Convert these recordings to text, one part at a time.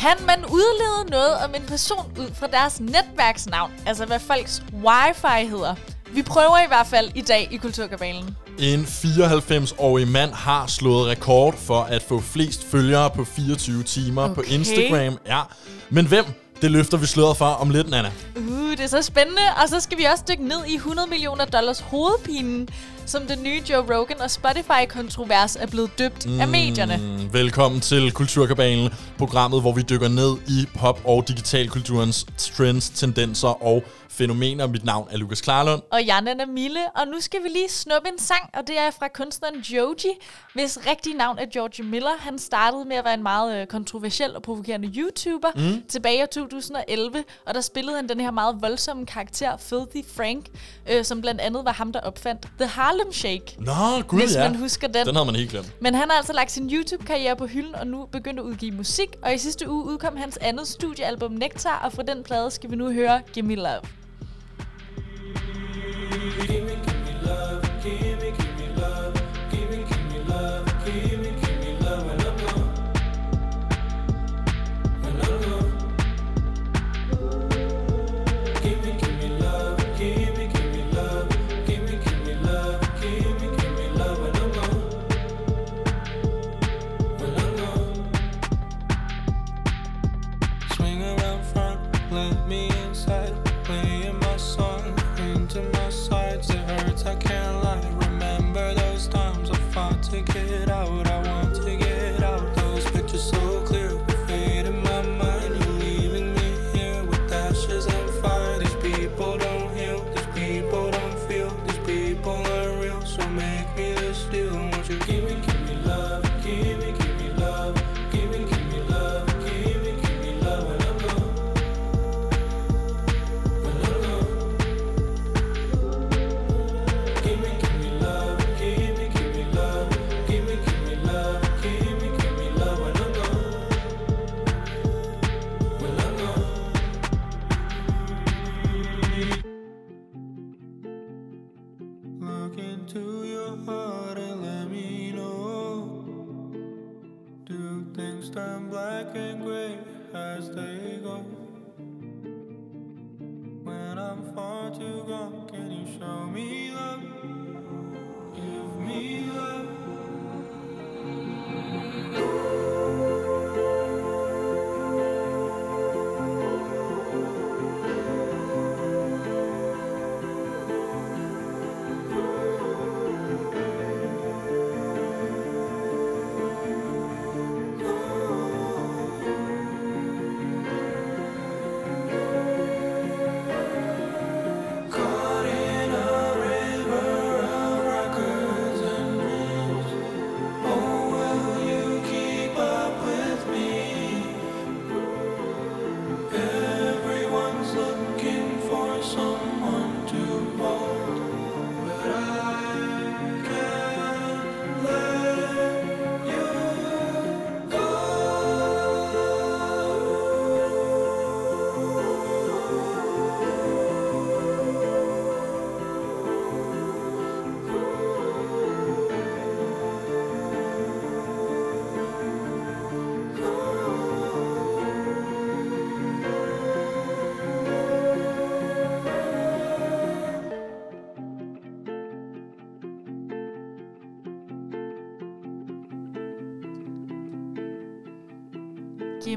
Kan man udlede noget om en person ud fra deres netværksnavn? Altså hvad folks wifi hedder? Vi prøver i hvert fald i dag i Kulturkabalen. En 94-årig mand har slået rekord for at få flest følgere på 24 timer okay. på. Instagram. Ja, men hvem? Det løfter vi sløret for om lidt, Nana. Uh, det er så spændende. Og så skal vi også dykke ned i 100 millioner dollars hovedpinen, som den nye Joe Rogan og Spotify-kontrovers er blevet døbt mm. af medierne. Mm, Velkommen til Kulturkabalen, programmet, hvor vi dykker ned i pop- og digitalkulturens trends, tendenser og fænomener. Mit navn er Lukas Klarlund. Og jeg er Mille, og nu skal vi lige snuppe en sang, og det er fra kunstneren Joji, hvis rigtige navn er George Miller. Han startede med at være en meget øh, kontroversiel og provokerende YouTuber mm. tilbage i 2011, og der spillede han den her meget voldsomme karakter, Filthy Frank, øh, som blandt andet var ham, der opfandt The Harlem Shake. Nå, gud Hvis ja. man husker den. Den havde man helt glemt. Men han har altså lagt sin YouTube-karriere på hylden, og nu begyndt at udgive musik. Og i sidste uge udkom hans andet studiealbum Nectar, og fra den plade skal vi nu høre Gimme Love. Kimin to get out. I want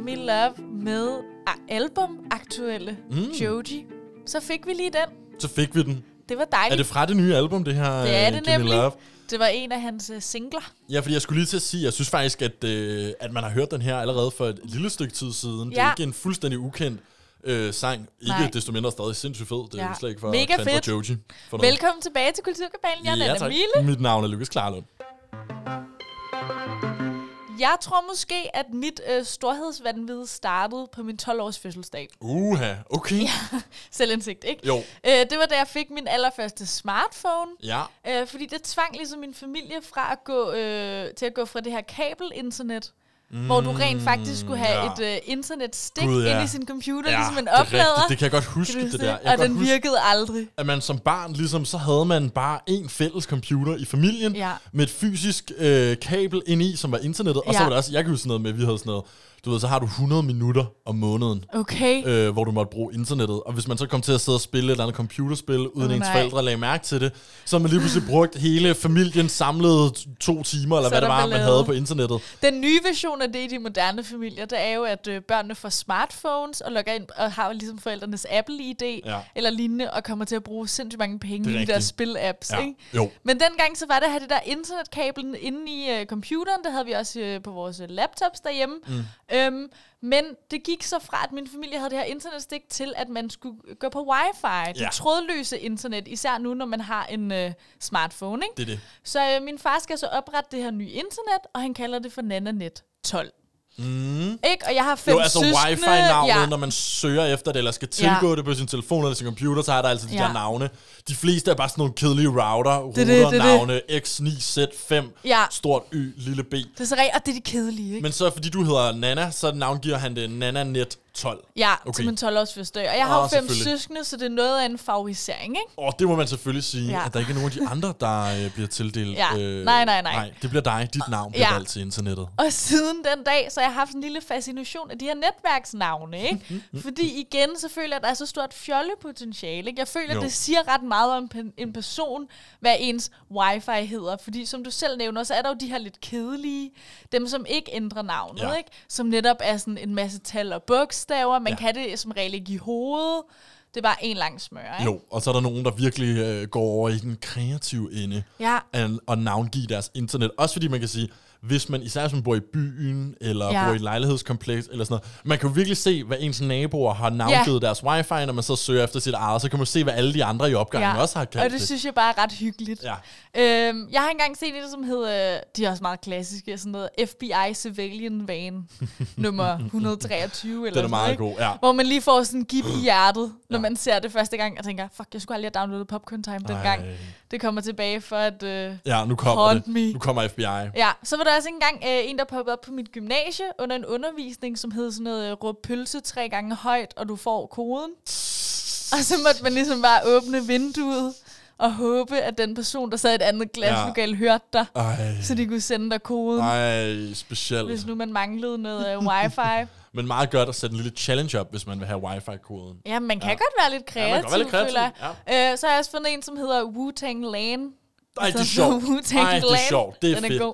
Gimme Love med a- album aktuelle mm. Joji. Så fik vi lige den. Så fik vi den. Det var Er dejligt. det fra det nye album, det her? det er øh, det Gimme nemlig. Love? Det var en af hans uh, singler. Ja, fordi jeg skulle lige til at sige, jeg synes faktisk, at, øh, at man har hørt den her allerede for et lille stykke tid siden. Det er Ja. ikke en fuldstændig ukendt øh, sang. Ikke Nej. desto mindre stadig sindssygt fed. Det er Ja. ja. slet ikke for Mega fedt. Joji. For noget. Velkommen tilbage til Kulturkabalen. Jeg er ja, Nana tak. Mille. Mit navn er Lukas Klarlund. Jeg tror måske, at mit øh, storhedsvandvid startede på min 12-års fødselsdag. Uha, okay. Ja. Selvindsigt, ikke? Jo. Øh, det var da jeg fik min allerførste smartphone. Ja. Øh, fordi det tvang ligesom min familie fra at gå, øh, til at gå fra det her kabelinternet, mm, hvor du rent faktisk skulle have ja. et øh, internetstik Gud, ja. ind i sin computer, ja, ligesom en det er oplader. rigtigt. Det kan jeg godt huske, Kan det der. det? Jeg Og den huske, virkede aldrig. at man som barn, ligesom, så havde man bare en fælles computer i familien, Ja. med et fysisk øh, kabel ind i, som var internettet, og så Ja. var der også, jeg kan huske sådan noget med, at vi havde sådan noget du ved, så har du 100 minutter om måneden, Okay. øh, hvor du måtte bruge internettet. Og hvis man så kom til at sidde og spille et eller andet computerspil, uden oh, ens nej. forældre lagde mærke til det, så har man lige pludselig brugt hele familien samlede to timer, eller Så hvad det var, man havde på internettet. Den nye version af det i de moderne familier, det er jo, at øh, børnene får smartphones og logger ind og har ligesom forældrenes Apple-ID Ja. eller lignende, og kommer til at bruge sindssygt mange penge i deres rigtigt. spil-apps. Ja. Ikke? Jo. Men dengang så var det at have det der internetkabel inde i øh, computeren, det havde vi også øh, på vores øh, laptops derhjemme. Mm. Øhm, men det gik så fra, at min familie havde det her internetstik, til at man skulle gå på wifi. Det Ja. trådløse internet, især nu, når man har en øh, smartphone. Ikke? Det er det. Så øh, min far skal så oprette det her nye internet, og han kalder det for NanaNet 12. Mm. Ikke? Og jeg har fem Jo, altså søskende. wifi-navnet, ja. når man søger efter det, eller skal tilgå Ja. det på sin telefon eller sin computer, så er der altså de Ja. der navne. De fleste er bare sådan nogle kedelige router, er er router-navne, X9Z5, Ja. stort Y, lille B. Det er så rigtigt, og det er de kedelige, ikke? Men så fordi du hedder Nana, så navngiver han det NanaNet 12. ja, okay. til min 12-års fødselsdag. Og jeg har jo Åh, fem søskende, så det er noget af en favorisering, ikke? Og det må man selvfølgelig sige, Ja. at der ikke er nogen af de andre, der øh, bliver tildelt. Ja. Øh, Nej, nej, nej. Nej, det bliver dig. Dit navn bliver Ja. valgt til internettet. Og siden den dag, så har jeg haft en lille fascination af de her netværksnavne, ikke? Fordi igen, så føler jeg, at der er så stort fjollepotentiale, ikke? Jeg føler, Jo. at det siger ret meget om en- person, hvad ens wifi hedder. Fordi som du selv nævner, så er der jo de her lidt kedelige, dem som ikke ændrer navnet, Ja. ikke? Som netop er sådan en masse tal og bogstaver. Man Ja. kan det som regel ikke i hovedet. Det er bare en lang smør, ikke? Jo, og så er der nogen, der virkelig øh, går over i den kreative ende Ja, at, at navngive deres internet. Også fordi man kan sige, hvis man, især hvis man bor i byen, eller Ja. bor i et lejlighedskompleks, eller sådan noget, man kan jo virkelig se, hvad ens naboer har navngivet ja. deres wifi, når man så søger efter sit eget, så kan man se, hvad alle de andre i opgangen ja. også har kaldt og det det. synes jeg bare er ret hyggeligt. Ja. Øhm, jeg har engang set det, som hedder, de er også meget klassiske, sådan noget FBI Civilian Van, nummer 123 eller Den er meget noget, god, ja. Hvor man lige får sådan en i hjertet, når Ja. man ser det første gang, og tænker, fuck, jeg skulle aldrig have downloadet Popcorn Time dengang. Det kommer tilbage for at... Øh, Ja, nu kommer det. me. Nu kommer FBI. Ja, så var der også engang øh, en, der poppede op på mit gymnasie under en undervisning, som hed sådan noget, øh, råb pølse tre gange højt, og du får koden. Og så måtte man ligesom bare åbne vinduet og håbe, at den person, der sad i et andet glaslokale, hørte dig, Ej, så de kunne sende dig koden, ej specielt. hvis nu man manglede noget øh, wifi. Men meget godt at sætte en lille challenge op, hvis man vil have wifi-koden. Ja, man kan Ja. godt være lidt Ja, man kreativ, kan godt være lidt kreativ, jeg. Øh, så har jeg også fundet en, som hedder Wu-Tang Lane. Ej, det er Altså, sjovt. Wu-Tang Ej, det er sjovt. Det er den fedt. er god.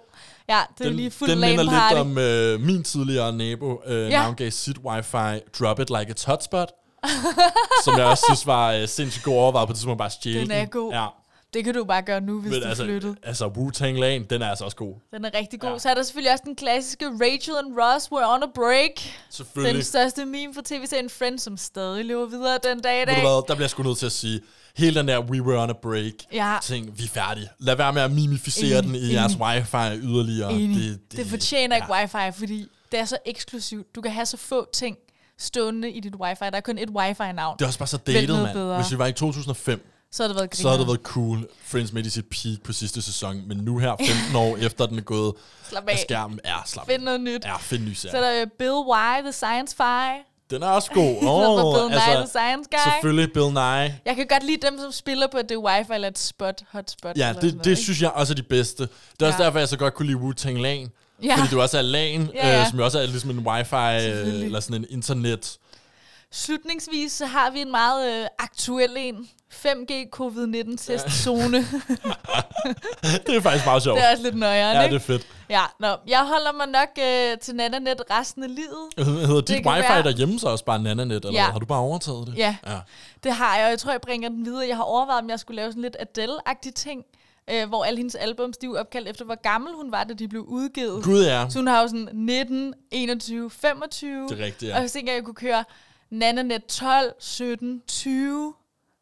Ja, det er Den, lige fuld den minder party. lidt om øh, min tidligere nabo, øh, Ja. navngav sit wifi Drop It Like It's Hotspot. som jeg også synes var øh, sindssygt god overvejet på det tidspunkt bare stjæle Den er god. Ja, Det kan du bare gøre nu, hvis men du altså, flyttede. altså Wu-Tang Lane, den er altså også god. Den er rigtig god. Ja. Så er der selvfølgelig også den klassiske Rachel and Ross were on a break. Selvfølgelig. Den største meme for tv-serien Friends, som stadig lever videre den dag i Ved dag. du hvad, der bliver jeg sgu nødt til at sige, hele den der We Were On A Break Ja. ting, vi er færdige. Lad være med at mimificere Enig, den i jeres enig. wifi yderligere. Enig. Det, det, det fortjener ikke ja. wifi, fordi det er så eksklusivt. Du kan have så få ting stående i dit wifi. Der er kun et wifi-navn. Det er også bare så dated, mand. bedre. Hvis vi var i 2005, Så har det været så havde det været cool. Friends midt i sit peak på sidste sæson. Men nu her, 15 år efter den er gået Slap af af. skærmen, er slap. Find noget nyt. Ja, find ny Så serie. er der øh, Bill Y, The Science Fi. Den er også god. Oh, Bill Nye, The Science Guy. selvfølgelig Bill Nye. Jeg kan godt lide dem, som spiller på, det wifi eller et spot, hotspot. Ja, det, noget, det synes jeg også er de bedste. Det er også Ja. derfor, jeg så godt kunne lide Wu-Tang Lan. Ja. Fordi du også er LAN, Ja, ja. Øh, som også er ligesom en wifi, øh, eller sådan en internet. Slutningsvis så har vi en meget øh, aktuel en. 5G covid-19 testzone. det er faktisk meget sjovt. det er også lidt nøjere, Ja, ikke? det er fedt. Ja, nå. Jeg holder mig nok øh, til NanaNet resten af livet. Hedder dit wifi være- derhjemme så også bare Nananet, eller Ja. har du bare overtaget det? Ja. ja. Det har jeg, og jeg tror, jeg bringer den videre. Jeg har overvejet, om jeg skulle lave sådan lidt Adele-agtig ting, øh, hvor alle hendes albums, de er opkaldt efter, hvor gammel hun var, da de blev udgivet. Gud ja, Så hun har jo sådan 19, 21, 25. det er rigtigt, Og ja. så tænker jeg, at jeg kunne køre NanaNet 12, 17, 20.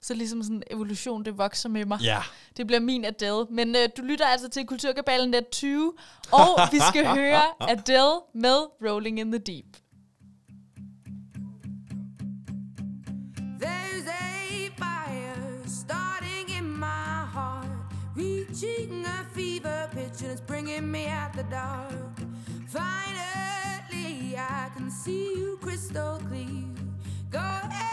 Så ligesom sådan en evolution, det vokser med mig. Ja, Det bliver min Adele. Men øh, du lytter altså til Kulturkabalen Net 20. Og vi skal høre Adele med Rolling in the Deep. There's a fire starting in my heart, reaching a fever pitch, and it's bringing me out the dark. Finally, I can see you crystal clear. Go ahead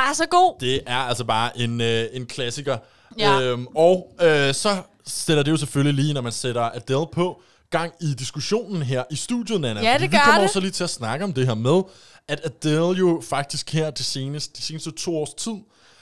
bare så god. Det er altså bare en, øh, en klassiker. Ja. Øhm, og øh, så sætter det jo selvfølgelig lige, når man sætter Adele på, gang i diskussionen her i studiet, Nana. Ja, det vi gør kommer det. også lige til at snakke om det her med, at Adele jo faktisk her de seneste, de seneste to års tid,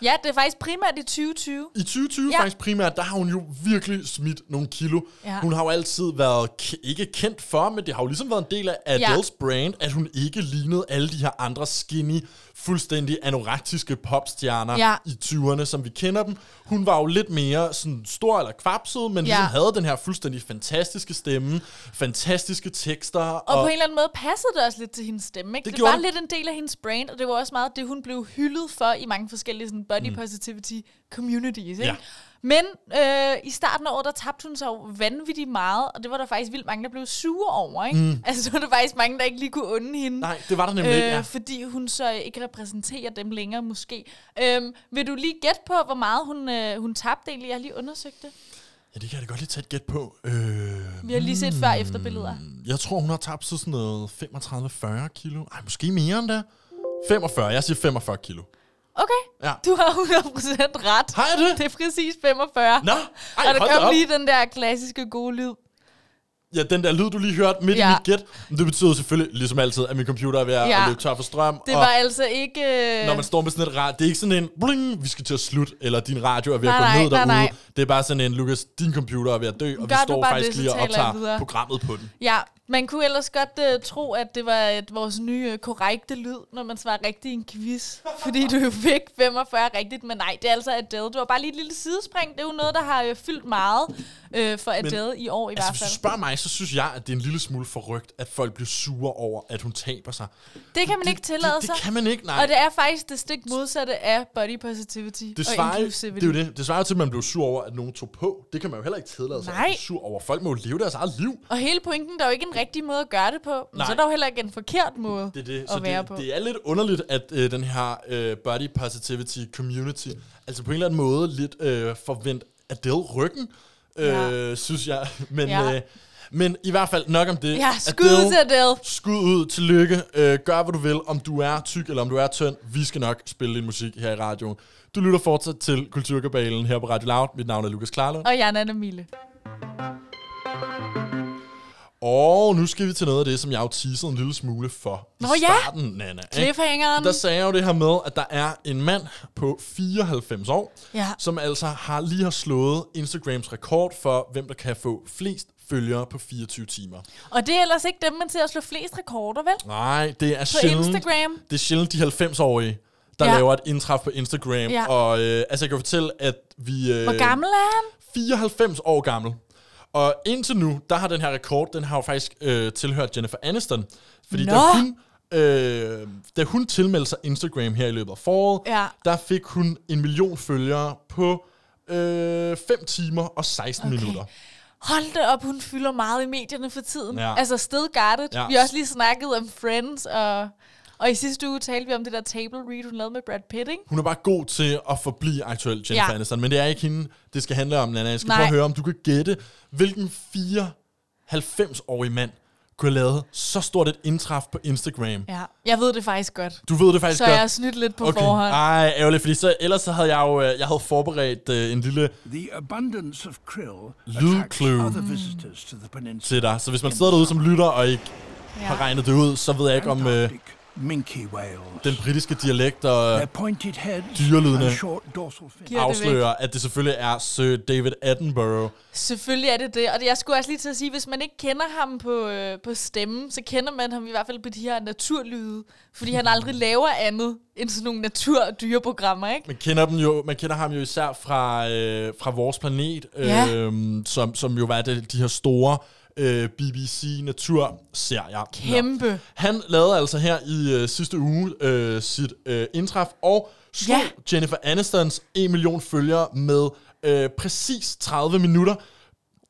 Ja, det er faktisk primært i 2020. i 2020 Ja. ja. faktisk primært, der har hun jo virkelig smidt nogle kilo. Ja. Hun har jo altid været, k- ikke kendt for, men det har jo ligesom været en del af Adele's brand, at hun ikke lignede alle de her andre skinny, fuldstændig anoraktiske popstjerner Ja. i 20'erne, som vi kender dem. Hun var jo lidt mere sådan stor eller kvapset, men ligesom Ja. havde den her fuldstændig fantastiske stemme, fantastiske tekster. Og, og på en eller anden måde passede det også lidt til hendes stemme. Ikke? Det Det, var det. lidt en del af hendes brand, og det var også meget det, hun blev hyldet for i mange forskellige sådan, body positivity communities. Ikke? Mm. Ja. Men øh, i starten af året, der tabte hun jo vanvittigt meget, og det var der faktisk vildt mange, der blev sure over. Ikke? Mm. Altså, så var der faktisk mange, der ikke lige kunne unde hende. Nej, det var der nemlig ikke, ja. Øh, fordi hun så ikke repræsenterer dem længere, måske. Øhm, vil du lige gætte på, hvor meget hun, øh, hun tabte egentlig? Jeg har lige undersøgt det. Ja, det kan jeg da godt lige tage et gæt på. Øh, Vi har lige set før efter billeder. Jeg tror, hun har tabt sig sådan noget 35-40 kilo. Ej, måske mere end det. 45. Jeg siger 45 kilo. Okay, Ja. du har 100% ret. Har jeg det? Det er præcis 45. Nå, ej, og der kom op. lige den der klassiske gode lyd. Ja, den der lyd, du lige hørte midt Ja. i mit gæt. Men det betyder selvfølgelig, ligesom altid, at min computer er ved at Ja. løbe tør for strøm. Det og var altså ikke... øh, når man står med sådan et radio, det er ikke sådan en bling, vi skal til at slutte, eller din radio er ved at Nej, gå nej, ned nej, derude. nej. Det er bare sådan en, Lukas, din computer er ved at dø, og vi Gør du står faktisk lige og optager videre. programmet på den. Ja, man kunne ellers godt uh, tro, at det var et, vores nye uh, korrekte lyd, når man svarer rigtigt i en quiz. fordi du jo fik 45 rigtigt, men nej, det er altså Adele. Du har bare lige et lille sidespring. Det er jo noget, der har uh, fyldt meget uh, for Adele i år i Altså, hvert hvis du fald. spørger mig, så synes jeg, at det er en lille smule forrygt, at folk bliver sure over, at hun taber sig. Det kan man ikke tillade det, det, sig. det kan man ikke, nej. Og det er faktisk det stik modsatte af body positivity Det og svarer, jo, inclusivity. det er jo det. Det svarer til, at man blev sur over, at nogen tog på. Det kan man jo heller ikke tillade sig at Nej. blive sur over. Folk må jo leve deres eget liv. Og hele pointen, der er jo ikke en rigtig måde at gøre det på, men Nej. så er der jo heller ikke en forkert måde Det er det. at Så være det, på. det er lidt underligt, at øh, den her øh, body positivity community, altså på en eller anden måde lidt øh, forvent Adele ryggen, øh, Ja. synes jeg. Men, Ja. øh, men i hvert fald nok om det. Ja, skud til Adele. Skud ud, tillykke. Øh, gør, hvad du vil, om du er tyk eller om du er tynd. Vi skal nok spille din musik her i radioen. Du lytter fortsat til Kulturkabalen her på Radio Loud. Mit navn er Lukas Klarlund. Og Jan Anna Mille. Og nu skal vi til noget af det, som jeg jo teasede en lille smule for Nå i ja. starten, Nana. ikke? Cliffhangeren. Der sagde jeg jo det her med, at der er en mand på 94 år, Ja. som altså har lige har slået Instagrams rekord for, hvem der kan få flest følgere på 24 timer. Og det er ellers ikke dem, man ser at slå flest rekorder, vel? Nej, det er På sjældent. Instagram. Det er sjældent de 90-årige, der Ja. ja. laver et indtræf på Instagram. Ja. Og øh, altså, jeg kan fortælle, at vi... Øh, Hvor gammel er han? 94 år gammel. Og indtil nu, der har den her rekord, den har jo faktisk øh, tilhørt Jennifer Aniston. Fordi Nå. da hun, øh, da hun tilmeldte sig Instagram her i løbet af foråret, Ja. der fik hun en million følgere på øh, 5 timer og 16 Okay. minutter. Hold da op, hun fylder meget i medierne for tiden. Ja. Altså Sted Guarded. Ja. Vi har også lige snakket om Friends, og, og i sidste uge talte vi om det der table read, hun lavede med Brad Pitt, ikke? Hun er bare god til at forblive aktuel, Jennifer Ja. Aniston. Men det er ikke hende, det skal handle om, Nana. Jeg skal Nej. prøve at høre, om du kan gætte, hvilken 94-årig mand kunne have lavet så stort et indtræf på Instagram. Ja. Jeg ved det faktisk godt. Du ved det faktisk Så godt. jeg har snydt lidt på forhånd. Ej, ærgerligt, fordi så, ellers så havde jeg jo øh, jeg havde forberedt øh, en lille The abundance of krill Lydkløv. attracts other visitors to the peninsula. til dig. Så hvis man sidder derude som lytter og ikke Ja. har regnet det ud, så ved jeg ikke om øh, minke whales. den britiske dialekt og dyrelydene. det afslører, at det selvfølgelig er Sir David Attenborough. Selvfølgelig er det det. Og det, jeg skulle også lige til at sige, hvis man ikke kender ham på, øh, på stemmen, så kender man ham i hvert fald på de her naturlyde. Fordi han aldrig laver andet end sådan nogle natur- og dyreprogrammer, ikke? Man kender, dem jo, man kender ham jo især fra, øh, fra Vores Planet, øh, Ja. som, som jo var det, de her store øh, BBC naturserier. Kæmpe. Han lavede altså her i øh, sidste uge øh, sit øh, indtræf og slog Ja. ja. Jennifer Anistons 1 million følgere med øh, præcis 30 minutter.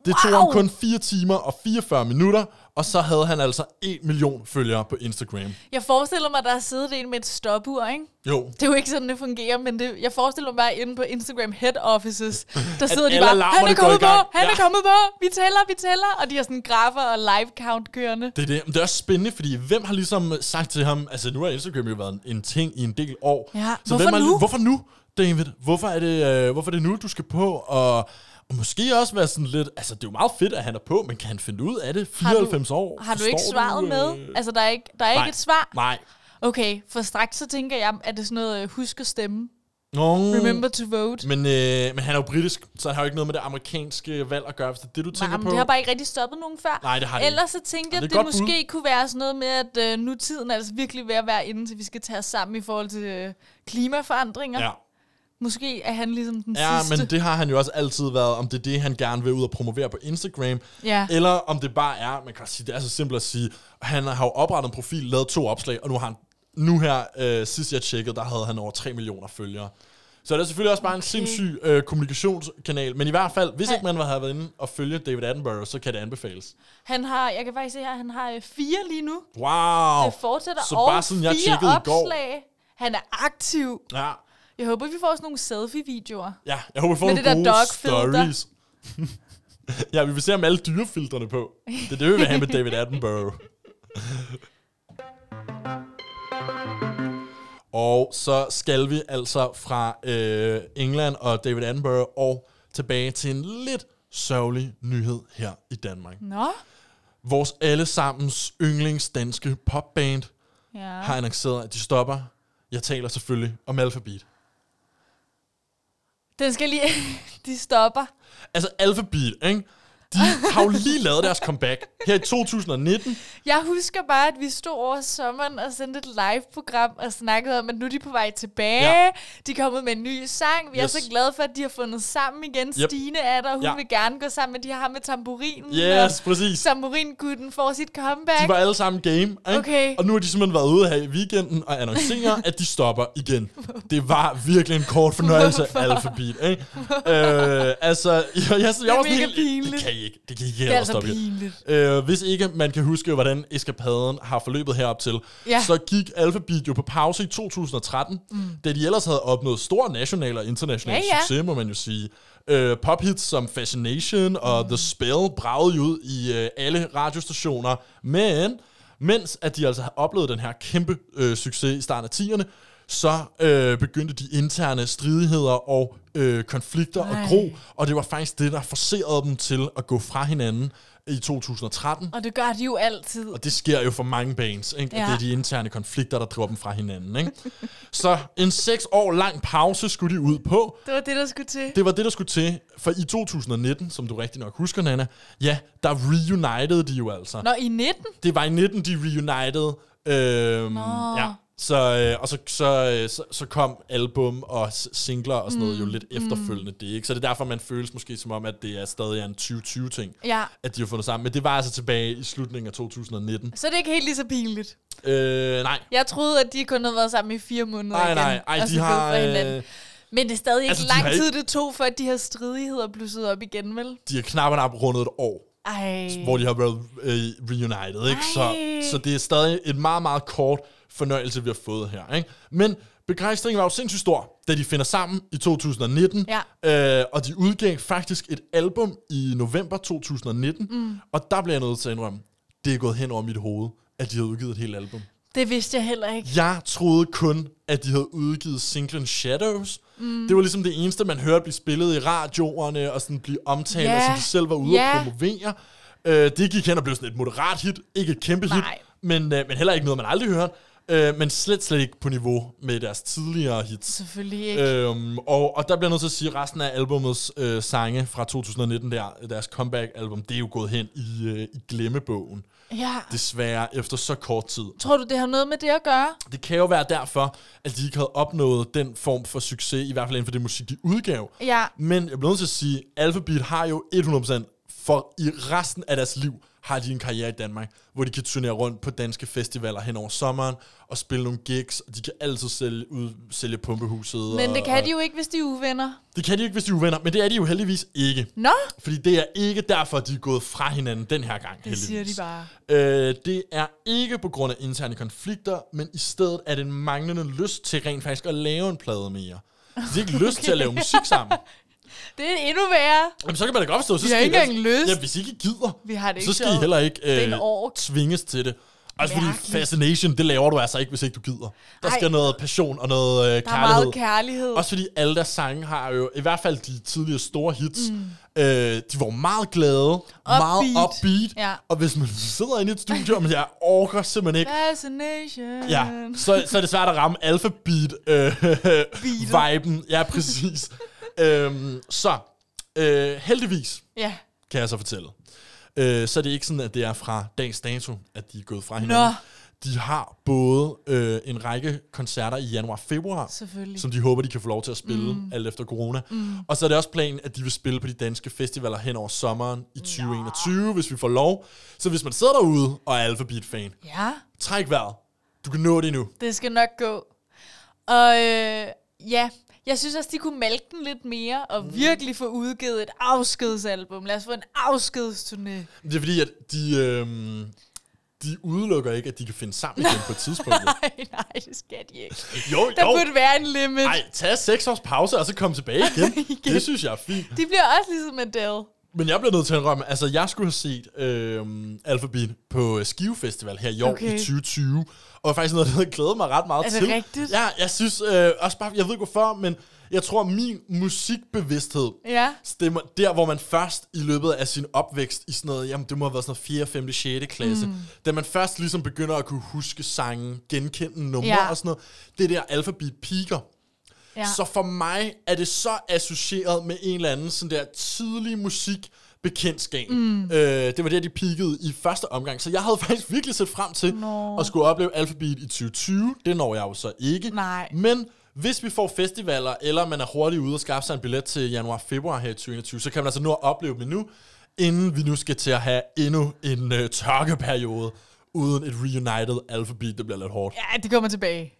Det tog Wow. ham kun 4 timer og 44 minutter, Og så havde han altså 1 million følgere på Instagram. Jeg forestiller mig, der er siddet en med et stopur, ikke? Jo, Det er jo ikke sådan, det fungerer, men det, jeg forestiller mig bare inde på Instagram head offices, der sidder de bare, han er kommet i gang." på, han er Ja. kommet på, vi tæller, vi tæller, og de har sådan grafer og live count kørende. det er det. Men det er også spændende, fordi hvem har ligesom sagt til ham, altså nu har Instagram jo været en, en ting i en del år. Ja, så hvorfor hvem har, nu? Hvorfor nu, David? Hvorfor er det, øh, hvorfor er det nu, du skal på? Og, og måske også være sådan lidt, altså det er jo meget fedt, at han er på, men kan han finde ud af det? Har du- 94 år? Har du ikke svaret øh, med? Altså, der er ikke, der er nej. ikke et svar? Nej. Okay, for straks så tænker jeg, at det er sådan noget, øh, husk at stemme. Nå. Remember to vote. Men, øh, men han er jo britisk, så han har jo ikke noget med det amerikanske valg at gøre, hvis det er det, du tænker Nej, men på. det har bare ikke rigtig stoppet nogen før. Nej, det har det Ellers så tænkte jeg, det at det, et godt måske kunne være sådan noget med, at øh, nu tiden er altså virkelig ved at være inde, til vi skal tage os sammen i forhold til øh, klimaforandringer. Ja. Måske er han ligesom den Ja, sidste. men det har han jo også altid været, om det er det, han gerne vil ud og promovere på Instagram, Ja. eller om det bare er, man kan sige, det er så simpelt at sige, han har jo oprettet en profil, lavet to opslag, og nu har han, nu her, øh, sidst jeg tjekkede, der havde han over 3 millioner følgere. Så det er selvfølgelig også bare en Okay. sindssyg øh, kommunikationskanal, men i hvert fald, hvis Han- ikke man har været inde og følge David Attenborough, så kan det anbefales. Han har, jeg kan faktisk se her, han har øh, fire lige nu. Wow! Det fortsætter, Så bare siden jeg fire tjekkede i går. opslag. Han er aktiv. Ja, Jeg håber, vi får sådan nogle selfie-videoer. ja jeg håber, vi får Med nogle det der gode stories. ja, vi vil se om alle dyrefiltrene på. Det er det, vi vil have med David Attenborough. Og så skal vi altså fra øh, England og David Attenborough og tilbage til en lidt sørgelig nyhed her i Danmark. Nå? Vores allesammens yndlingsdanske popband Ja. har annonceret, at de stopper. Jeg taler selvfølgelig om Alphabet. Den skal lige... De stopper. Altså alfabet, ikke? De har jo lige lavet deres comeback her i 2019. Jeg husker bare, at vi stod over sommeren og sendte et live-program og snakkede om, at nu er de på vej tilbage. Ja. De er kommet med en ny sang. Vi Yes. er så glade for, at de har fundet sammen igen. Yep. Stine er der, og hun Ja. vil gerne gå sammen med de har ham med tamburinen. Yes, præcis. Tamburingutten får sit comeback. De var alle sammen game, ikke? Okay. Og nu har de simpelthen været ude her i weekenden og annoncere, at de stopper igen. Det var virkelig en kort fornøjelse af Alphabet, ikke? øh, altså, jeg, jeg, jeg, jeg var sådan helt... pinligt. Det kan I ikke. Det I ikke det er altså pinligt. Øh, hvis ikke man kan huske, hvordan eskapaden har forløbet herop til, Ja. så gik Alphabet jo på pause i 2013, mm. da de ellers havde opnået stor national og international Ja, ja. succes, må man jo sige. Øh, pophits som Fascination og The Spell bragede ud i øh, alle radiostationer, men mens at de altså har oplevet den her kæmpe øh, succes i starten af 10'erne, så øh, begyndte de interne stridigheder og øh, konflikter Ej. og gro, og det var faktisk det, der forcerede dem til at gå fra hinanden i 2013. Og det gør de jo altid. Og det sker jo for mange bands, ikke? Ja. Ja. at det er de interne konflikter, der driver dem fra hinanden. Ikke? så en seks år lang pause skulle de ud på. Det var det, der skulle til. Det var det, der skulle til. For i 2019, som du rigtig nok husker, Nana, ja, der reunited de jo altså. Nå, i 19? Det var i 19, de reunited. Øhm, Nå. ja. Så, øh, og så, så, øh, så, så kom album og singler og sådan noget Mm, jo lidt efterfølgende det, ikke? Så det er derfor, man føles måske som om, at det er stadig er en 2020-ting, Ja. at de har fundet sammen. Men det var altså tilbage i slutningen af 2019. Så er det ikke helt lige så pinligt. Øh, nej. Jeg troede, at de kun havde været sammen i fire måneder Nej, igen. nej. Ej, og de så har, øh, Men det er stadig ikke altså, de har lang tid, ikke- det tog, for at de her stridigheder blussede op igen, vel? De har knap nap rundet et år, Ej. hvor de har været øh, reunited, ikke? Så, Ej. så det er stadig et meget, meget kort fornøjelse, vi har fået her, ikke? Men begejstringen var jo sindssygt stor, da de finder sammen i 2019. Ja. Øh, og de udgav faktisk et album i november 2019. Mm. Og der bliver jeg nødt til at indrømme, det er gået hen over mit hoved, at de havde udgivet et helt album. Det vidste jeg heller ikke. Jeg troede kun, at de havde udgivet singlen Shadows. Mm. Det var ligesom det eneste, man hørte blive spillet i radioerne, og sådan blive omtalt, Ja. og som de selv var ude Ja. at promovere. Øh, det gik hen og blev sådan et moderat hit, ikke et kæmpe hit, Nej. men, øh, men heller ikke noget, man aldrig hørte. Øh, men slet, slet ikke på niveau med deres tidligere hits. Selvfølgelig ikke. Øhm, og, og der bliver jeg nødt til at sige, at resten af albumets øh, sange fra 2019, der, deres comeback-album, det er jo gået hen i, øh, i glemmebogen. ja. Desværre, efter så kort tid. Tror du, det har noget med det at gøre? Det kan jo være derfor, at de ikke havde opnået den form for succes, i hvert fald inden for det musik, de udgav. Ja. Men jeg bliver nødt til at sige, Alphabet har jo 100% For i resten af deres liv har de en karriere i Danmark, hvor de kan turnere rundt på danske festivaler hen over sommeren og spille nogle gigs, og de kan altid sælge, ud, sælge pumpehuset. Men og, det kan de jo ikke, hvis de er uvenner. Det kan de ikke, hvis de er uvenner, men det er de jo heldigvis ikke. Nå, Fordi det er ikke derfor, de er gået fra hinanden den her gang, det heldigvis. siger de bare. Øh, det er ikke på grund af interne konflikter, men i stedet er det en manglende lyst til rent faktisk at lave en plade mere. De har ikke lyst til at lave musik sammen. Det er endnu værre. Jamen, så kan man da godt forstå. Så Vi har skal ikke I engang altså- lyst. Ja, hvis I ikke gider, Vi har det så ikke skal I sjovt. heller ikke Det er en øh, ork. tvinges til det. Altså fordi Mærkeligt. fascination, det laver du altså ikke, hvis ikke du gider. Der Ej. skal noget passion og noget øh, Der er kærlighed. meget kærlighed. Også fordi alle deres sange har jo, i hvert fald de tidligere store hits, mm. øh, de var meget glade, meget upbeat. Ja. Og hvis man sidder inde i et studie, og jeg orker simpelthen ikke, Fascination. ja, så, så er det svært at ramme alphabet øh, viben. Ja, præcis. Øhm, så, øh, heldigvis Ja. kan jeg så fortælle. Øh, så er det ikke sådan, at det er fra dags dato, at de er gået fra hinanden. Nå. De har både øh, en række koncerter i januar og februar, som de håber, de kan få lov til at spille, mm. alt efter corona. Mm. Og så er det også planen, at de vil spille på de danske festivaler hen over sommeren i 2021, hvis vi får lov. Så hvis man sidder derude og er Alphabet-fan, Ja, træk vejret. Du kan nå det nu. det skal nok gå. Og øh, ja, jeg synes også, de kunne mælke den lidt mere, og Mm. virkelig få udgivet et afskedsalbum. Lad os få en afskedsturné. Det er fordi, at de, øh, de udelukker ikke, at de kan finde sammen igen på et tidspunkt. nej, nej, det skal de ikke. jo, Der jo. burde være en limit. Ej, tag seks års pause, og så komme tilbage igen. Det synes jeg er fint. De bliver også ligesom Adele. Men jeg bliver nødt til at indrømme, altså jeg skulle have set øh, Alphabet på Skive Festival her i år Okay. i 2020, og faktisk noget, der havde glædet mig ret meget Er det til. rigtigt? Ja, jeg synes øh, også bare, jeg ved ikke hvorfor, men jeg tror, min musikbevidsthed Ja. stemmer der, hvor man først i løbet af sin opvækst i sådan noget, jamen det må have været sådan noget 4., 5., 6. klasse, mm. da man først ligesom begynder at kunne huske sangen, genkende numre Ja. og sådan noget, det er der Alphabet piker. Ja. Så for mig er det så associeret med en eller anden sådan der tidlig musik bekendtskab. Mm. Øh, det var der, de peakede i første omgang. Så jeg havde faktisk virkelig set frem til Nå. at skulle opleve Alphabet i 2020. Det når jeg jo så ikke. Nej. Men hvis vi får festivaler, eller man er hurtigt ude og skaffe sig en billet til januar-februar her i 2021, så kan man altså nå at opleve dem nu, inden vi nu skal til at have endnu en øh, tørkeperiode uden et reunited Alphabet. Det bliver lidt hårdt. ja, de kommer tilbage.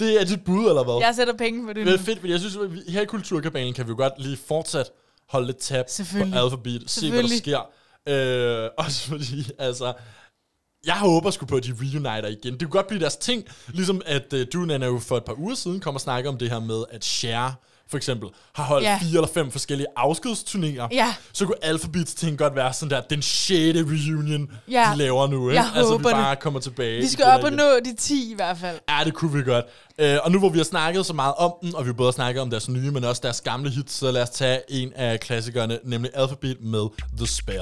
Det er dit bud, eller hvad? Jeg sætter penge på det Det nu. er fedt, fordi jeg synes, at vi, her i Kulturkabalen kan vi jo godt lige fortsat holde lidt tab på. Alphabet, se hvad der sker. Øh, også fordi, altså, jeg håber sgu på, at de reuniter igen. Det kunne godt blive deres ting, ligesom at uh, du, Nana, jo for et par uger siden kom og snakke om det her med, at Cher for eksempel har holdt Ja. fire eller fem forskellige afskedsturnéer. Ja. Så kunne Alphabets ting godt være sådan der, den 6. reunion, Ja. de laver nu. Ikke? Jeg altså, håber vi bare det. kommer tilbage. Vi skal op og nå de 10 i hvert fald. Ja, det kunne vi godt. Øh, og nu hvor vi har snakket så meget om den, og vi har både snakket om deres nye, men også deres gamle hits, så lad os tage en af klassikerne, nemlig Alphabet med The Spell.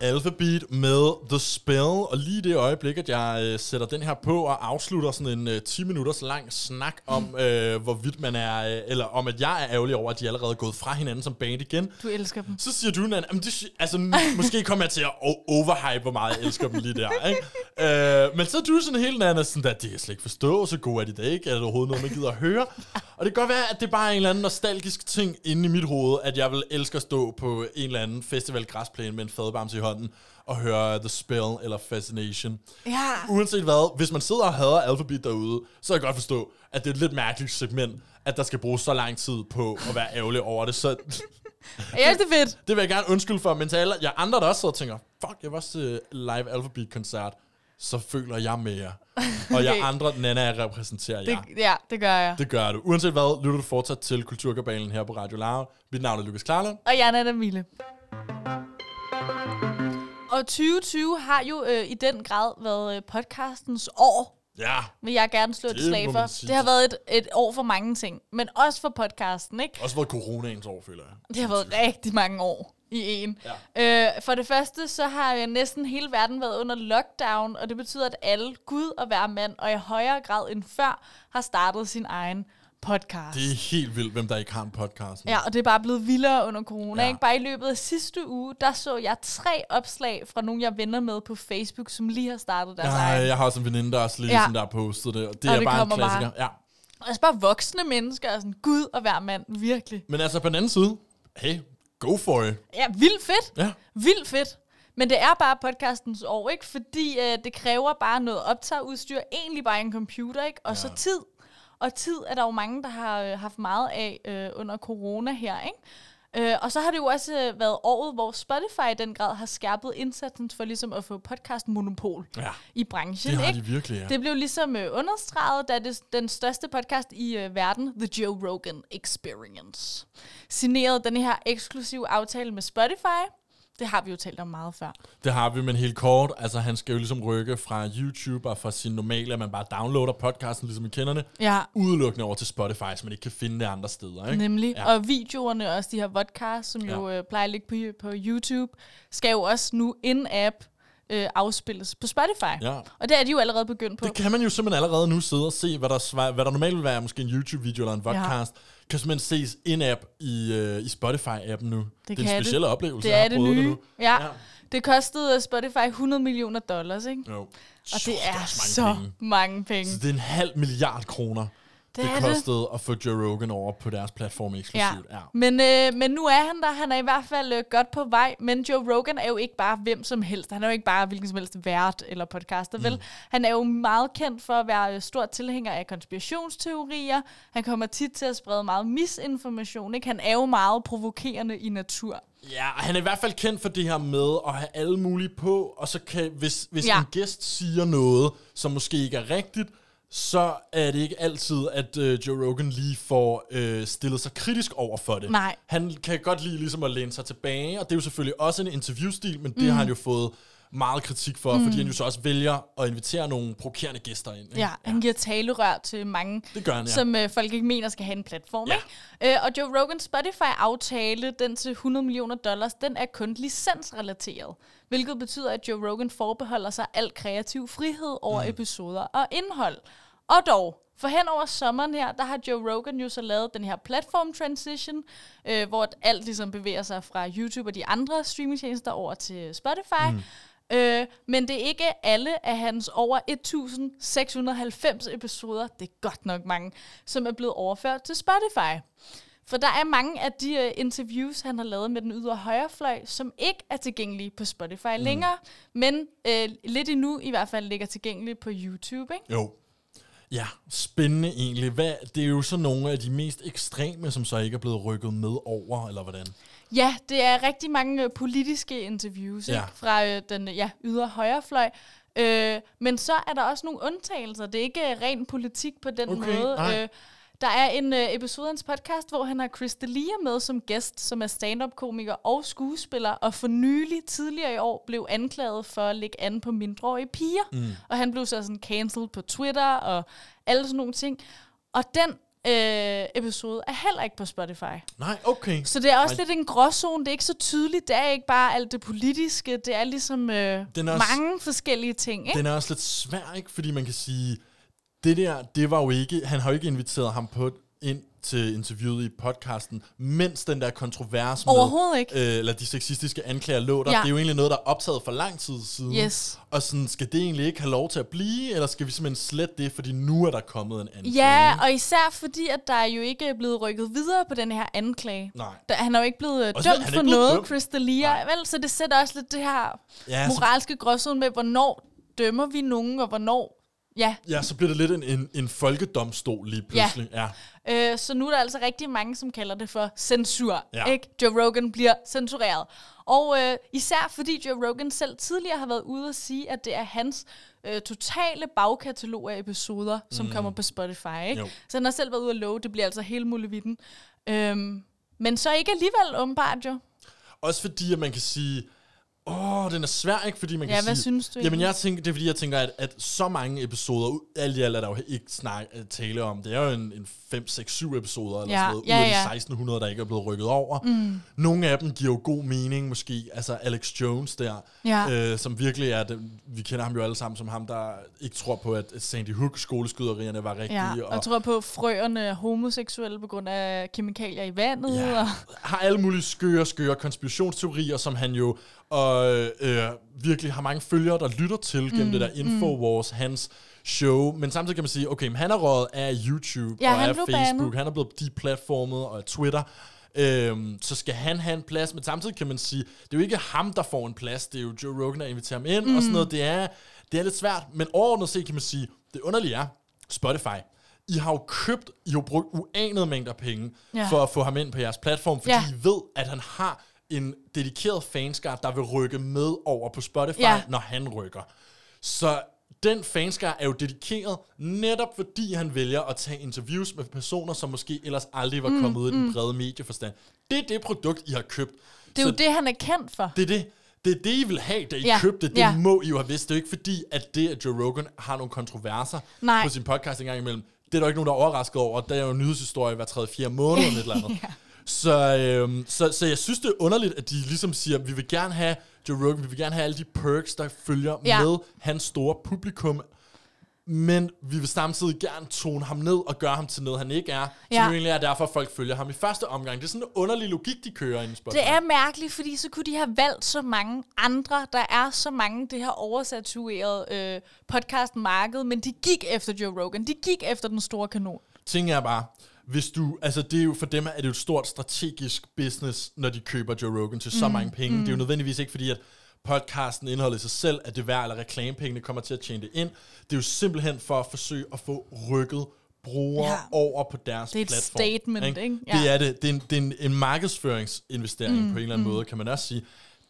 Alphabet med The Spell, og lige det øjeblik, at jeg øh, sætter den her på og afslutter sådan en øh, 10 minutters lang snak om, øh, hvorvidt man er, øh, eller om at jeg er ærgerlig over, at de allerede er gået fra hinanden som band igen, Du elsker dem. så siger du, jamen det, altså, måske kommer jeg til at overhype, hvor meget jeg elsker dem lige der, ikke? Øh, men så er du sådan helt Nana, sådan der, det kan jeg slet ikke forstå, så god er de da ikke, er det overhovedet noget, man gider at høre? Og det kan godt være, at det er bare en eller anden nostalgisk ting inde i mit hoved, at jeg vil elske at stå på en eller anden festival græsplæne med en fadbamse i hånden, og høre The Spell eller Fascination. Ja. Uanset hvad, hvis man sidder og hader Alphabet derude, så kan jeg godt forstå, at det er et lidt mærkeligt segment, at der skal bruges så lang tid på at være ærgerlig over det. Så Jeg synes, det er fedt. det vil jeg gerne undskylde for, men alle jer andre, der også sidder og tænker, fuck, jeg var også til live Alphabet-koncert, så føler jeg med jer. Og Okay. andre, Nana, jeg repræsenterer det. jer. Ja, det gør jeg. Det gør du. Uanset hvad, lytter du fortsat til Kulturkabalen her på Radio Loud. Mit navn er Lukas Klarlund. Og jeg er Nana Mille. Og 2020 har jo øh, i den grad været øh, podcastens år, Ja, vil jeg gerne slå et Det slag må for. man sige. Det har været et, et år for mange ting, men også for podcasten, ikke? også været coronaens år, føler jeg. Det har været rigtig mange år i en. Ja. Øh, for det første, så har øh, næsten hele verden været under lockdown, og det betyder, at alle, Gud og hver mand, og i højere grad end før, har startet sin egen podcast. Det er helt vildt, hvem der ikke har en podcast. nu. Ja, og det er bare blevet vildere under corona. Ja. Ikke? Bare i løbet af sidste uge, der så jeg tre opslag fra nogle, jeg venner med på Facebook, som lige har startet deres Nej, egen. jeg har også en veninde, der også lige Ja. sådan, der har postet det, og det Og er det bare en kommer bare- klassiker. Ja. Altså bare voksne mennesker, og sådan, Gud og hver mand, virkelig. Men altså på den anden side, hey, go for it. Ja, vildt fedt. Ja. Vildt fedt. Men det er bare podcastens år, ikke? Fordi øh, det kræver bare noget optageudstyr, egentlig bare en computer, ikke? Og ja. så tid. Og tid er der jo mange, der har øh, haft meget af øh, under corona her, ikke? Øh, og så har det jo også øh, været året, hvor Spotify i den grad har skærpet indsatsen for ligesom at få podcast-monopol Ja. i branchen, Det har ikke? de virkelig, ja. Det blev ligesom øh, understreget, da det den største podcast i øh, verden, The Joe Rogan Experience, signerede den her eksklusive aftale med Spotify. Det har vi jo talt om meget før. Det har vi, men helt kort. Altså, han skal jo ligesom rykke fra YouTube og fra sin normale, at man bare downloader podcasten, ligesom vi kender det, Ja, udelukkende over til Spotify, så man ikke kan finde det andre steder. Ikke? nemlig. Ja. Ja. Og videoerne, også de her vodcasts, som jo øh, plejer at ligge på, på YouTube, skal jo også nu in-app øh, afspilles på Spotify. Ja. Og det er de jo allerede begyndt på. Det kan man jo simpelthen allerede nu sidde og se, hvad der, hvad der normalt vil være måske en YouTube-video eller en podcast, ja. Kan simpelthen ses in-app i, øh, i Spotify-appen nu. Det, det er en speciel oplevelse. Det jeg er har det nye. nu. Ja. Ja. Det kostede Spotify 100 millioner dollars, ikke? Jo. Og det er også så mange penge. mange penge. Så det er en halv milliard kroner, Det det, er det kostede at få Joe Rogan over på deres platform eksklusivt. Ja. ja. Men, øh, men nu er han der. Han er i hvert fald øh, godt på vej. Men Joe Rogan er jo ikke bare hvem som helst. Han er jo ikke bare hvilken som helst vært eller podcaster, vel? Mm. Han er jo meget kendt for at være øh, stor tilhænger af konspirationsteorier. Han kommer tit til at sprede meget misinformation. Ikke? Han er jo meget provokerende i natur. Ja, han er i hvert fald kendt for det her med at have alle mulige på, og så kan, hvis, hvis. Ja. en gæst siger noget, som måske ikke er rigtigt, så er det ikke altid, at øh, Joe Rogan lige får øh, stillet sig kritisk over for det. Nej. Han kan godt lide ligesom at læne sig tilbage, og det er jo selvfølgelig også en interviewstil, men det Mm. har han jo fået meget kritik for, fordi han jo så også vælger at invitere nogle provokerende gæster ind. Ikke? Ja, han giver talerør til mange, Det gør han, ja. som øh, folk ikke mener skal have en platform. Ja. Ikke? Øh, og Joe Rogans Spotify-aftale, den til 100 millioner dollars, den er kun licensrelateret. Hvilket betyder, at Joe Rogan forbeholder sig al kreativ frihed over mm. episoder og indhold. Og dog, for hen over sommeren her, der har Joe Rogan jo så lavet den her platform transition, øh, hvor alt ligesom bevæger sig fra YouTube og de andre streamingtjenester over til Spotify. Mm. Øh, men det er ikke alle af hans over 1690 episoder, det er godt nok mange, som er blevet overført til Spotify. For der er mange af de uh, interviews, han har lavet med den ydre højrefløj, som ikke er tilgængelige på Spotify mm. længere, men øh, lidt endnu i hvert fald ligger tilgængelige på YouTube. Ikke? Jo. Ja, spændende egentlig. Hvad, det er jo så nogle af de mest ekstreme, som så ikke er blevet rykket med over, eller hvordan? Ja, det er rigtig mange øh, politiske interviews Ja. ikke? fra øh, den ja, ydre højrefløj. Øh, men så er der også nogle undtagelser. Det er ikke øh, ren politik på den Okay, måde. nej. Øh, der er en øh, episode af hans podcast, hvor han har Chris D'Elia med som gæst, som er stand-up-komiker og skuespiller, og for nylig tidligere i år blev anklaget for at lægge an på mindreårige piger. Mm. Og han blev så sådan cancelled på Twitter og alle sådan nogle ting. Og den øh, episode er heller ikke på Spotify. Nej, okay. Så det er også Nej. lidt en gråzone. Det er ikke så tydeligt. Det er ikke bare alt det politiske. Det er ligesom øh, Den er også- mange forskellige ting. Ikke? Den er også lidt svær, ikke? Fordi man kan sige, det der, det var jo ikke, han har jo ikke inviteret ham på ind til interviewet i podcasten, mens den der kontrovers med, Overhovedet ikke. Øh, eller de sexistiske anklager lå der. Ja. Det er jo egentlig noget, der er optaget for lang tid siden. Yes. Og sådan, skal det egentlig ikke have lov til at blive, eller skal vi simpelthen slette det, fordi nu er der kommet en anden Ja, og især fordi, at der er jo ikke er blevet rykket videre på den her anklage. Nej. Der, han er jo ikke blevet øh, Og så dømt for noget, dømt. Chris D'Elia, vel? Så det sætter også lidt det her Ja, så- moralske gråzone med, hvornår dømmer vi nogen, og hvornår... Ja, Ja, så bliver det lidt en, en, en folkedomstol lige pludselig. Ja. ja. Øh, så nu er der altså rigtig mange, som kalder det for censur. Ja. Ikke? Joe Rogan bliver censureret. Og øh, især fordi Joe Rogan selv tidligere har været ude at sige, at det er hans øh, totale bagkatalog af episoder, som Mm. kommer på Spotify. Ikke? Jo. Så han har selv været ude at love, det bliver altså hele muligheden. Øhm, men så ikke alligevel åbenbart jo. Også fordi, at man kan sige, åh, den er svær, ikke? Fordi man kan Ja, sige, hvad synes du Jamen, jeg tænker, det er fordi, jeg tænker, at, at så mange episoder, alt i alt er der jo ikke snak, at tale om. Det er jo en, en 5, 6, 7 episoder, eller Ja, sådan noget, ja, ud af ja. de 1600, der ikke er blevet rykket over. Mm. Nogle af dem giver jo god mening, måske. Altså Alex Jones der, Ja. øh, som virkelig er, den, vi kender ham jo alle sammen som ham, der ikke tror på, at Sandy Hook skoleskyderierne var rigtige. Ja, og jeg tror på, at frøerne er homoseksuelle på grund af kemikalier i vandet. Ja. Og, har alle mulige skøre, skøre konspirationsteorier, som han jo og, øh, virkelig har mange følgere, der lytter til gennem Mm, det der Infowars, hans show. Men samtidig kan man sige, okay, men han er røget af YouTube Ja, og af Facebook. banet. Han er blevet deplatformet og af Twitter. Øhm, så skal han have en plads, men samtidig kan man sige, det er jo ikke ham, der får en plads, det er jo Joe Rogan, der inviterer ham ind, mm. og sådan noget. Det er, det er lidt svært, men overordnet set kan man sige, det underlige er, Spotify, I har jo købt, I har brugt uanede mængder penge Ja. for at få ham ind på jeres platform, fordi Ja. I ved, at han har en dedikeret fanskar, der vil rykke med over på Spotify, Ja. når han rykker. Så den fanskar er jo dedikeret netop fordi han vælger at tage interviews med personer, som måske ellers aldrig var Mm, kommet ud i den mm. brede medieforstand. Det er det produkt, I har købt. det er jo Så det, han er kendt for. det er det. Det er det, I vil have, da I Ja, købte det. Det ja. må I jo have vidst. Det er jo ikke fordi, at det, at Joe Rogan har nogle kontroverser Nej. på sin podcast en gang imellem. Det er der ikke nogen, der er overrasket over. Der er jo en nyhedshistorie hver tredje, fjerde måned eller et eller andet. Så, øhm, så, så jeg synes, det er underligt, at de ligesom siger, vi vil gerne have Joe Rogan, vi vil gerne have alle de perks, der følger Ja. med hans store publikum. Men vi vil samtidig gerne tone ham ned og gøre ham til noget, han ikke er. Som Ja. jo egentlig er derfor, at folk følger ham i første omgang. Det er sådan en underlig logik, de kører ind i. Det er mærkeligt, fordi så kunne de have valgt så mange andre. Der er så mange det her oversaturerede øh, podcastmarked, men de gik efter Joe Rogan. De gik efter den store kanon. Ting er bare, hvis du, altså det er jo for dem, er det jo et stort strategisk business, når de køber Joe Rogan til så Mm, mange penge. mm. Det er jo nødvendigvis ikke fordi, at podcasten indholdet i sig selv, at det værd, eller reklamepengene kommer til at tjene det ind. Det er jo simpelthen for at forsøge at få rykket brugere Ja. over på deres Det er et platform. statement, ikke? Ja. Det er det. Det er en, det er en, en markedsføringsinvestering Mm, mm, på en eller anden mm. mm. måde, kan man også sige.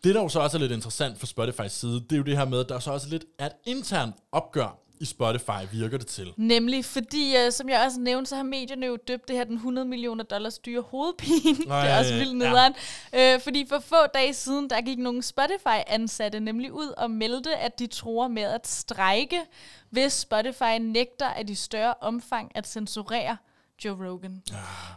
Det, der jo så også er lidt interessant for Spotify's side, det er jo det her med, at der så også lidt er et internt opgør i Spotify, virker det til. Nemlig fordi, øh, som jeg også nævnte, så har medierne jo døbt det her den 100 millioner dollars dyre hovedpine. det er også vildt ja. nederen. Øh, fordi for få dage siden, der gik nogle Spotify-ansatte nemlig ud og meldte, at de tror med at strejke, hvis Spotify nægter at i større omfang at censurere Joe Rogan.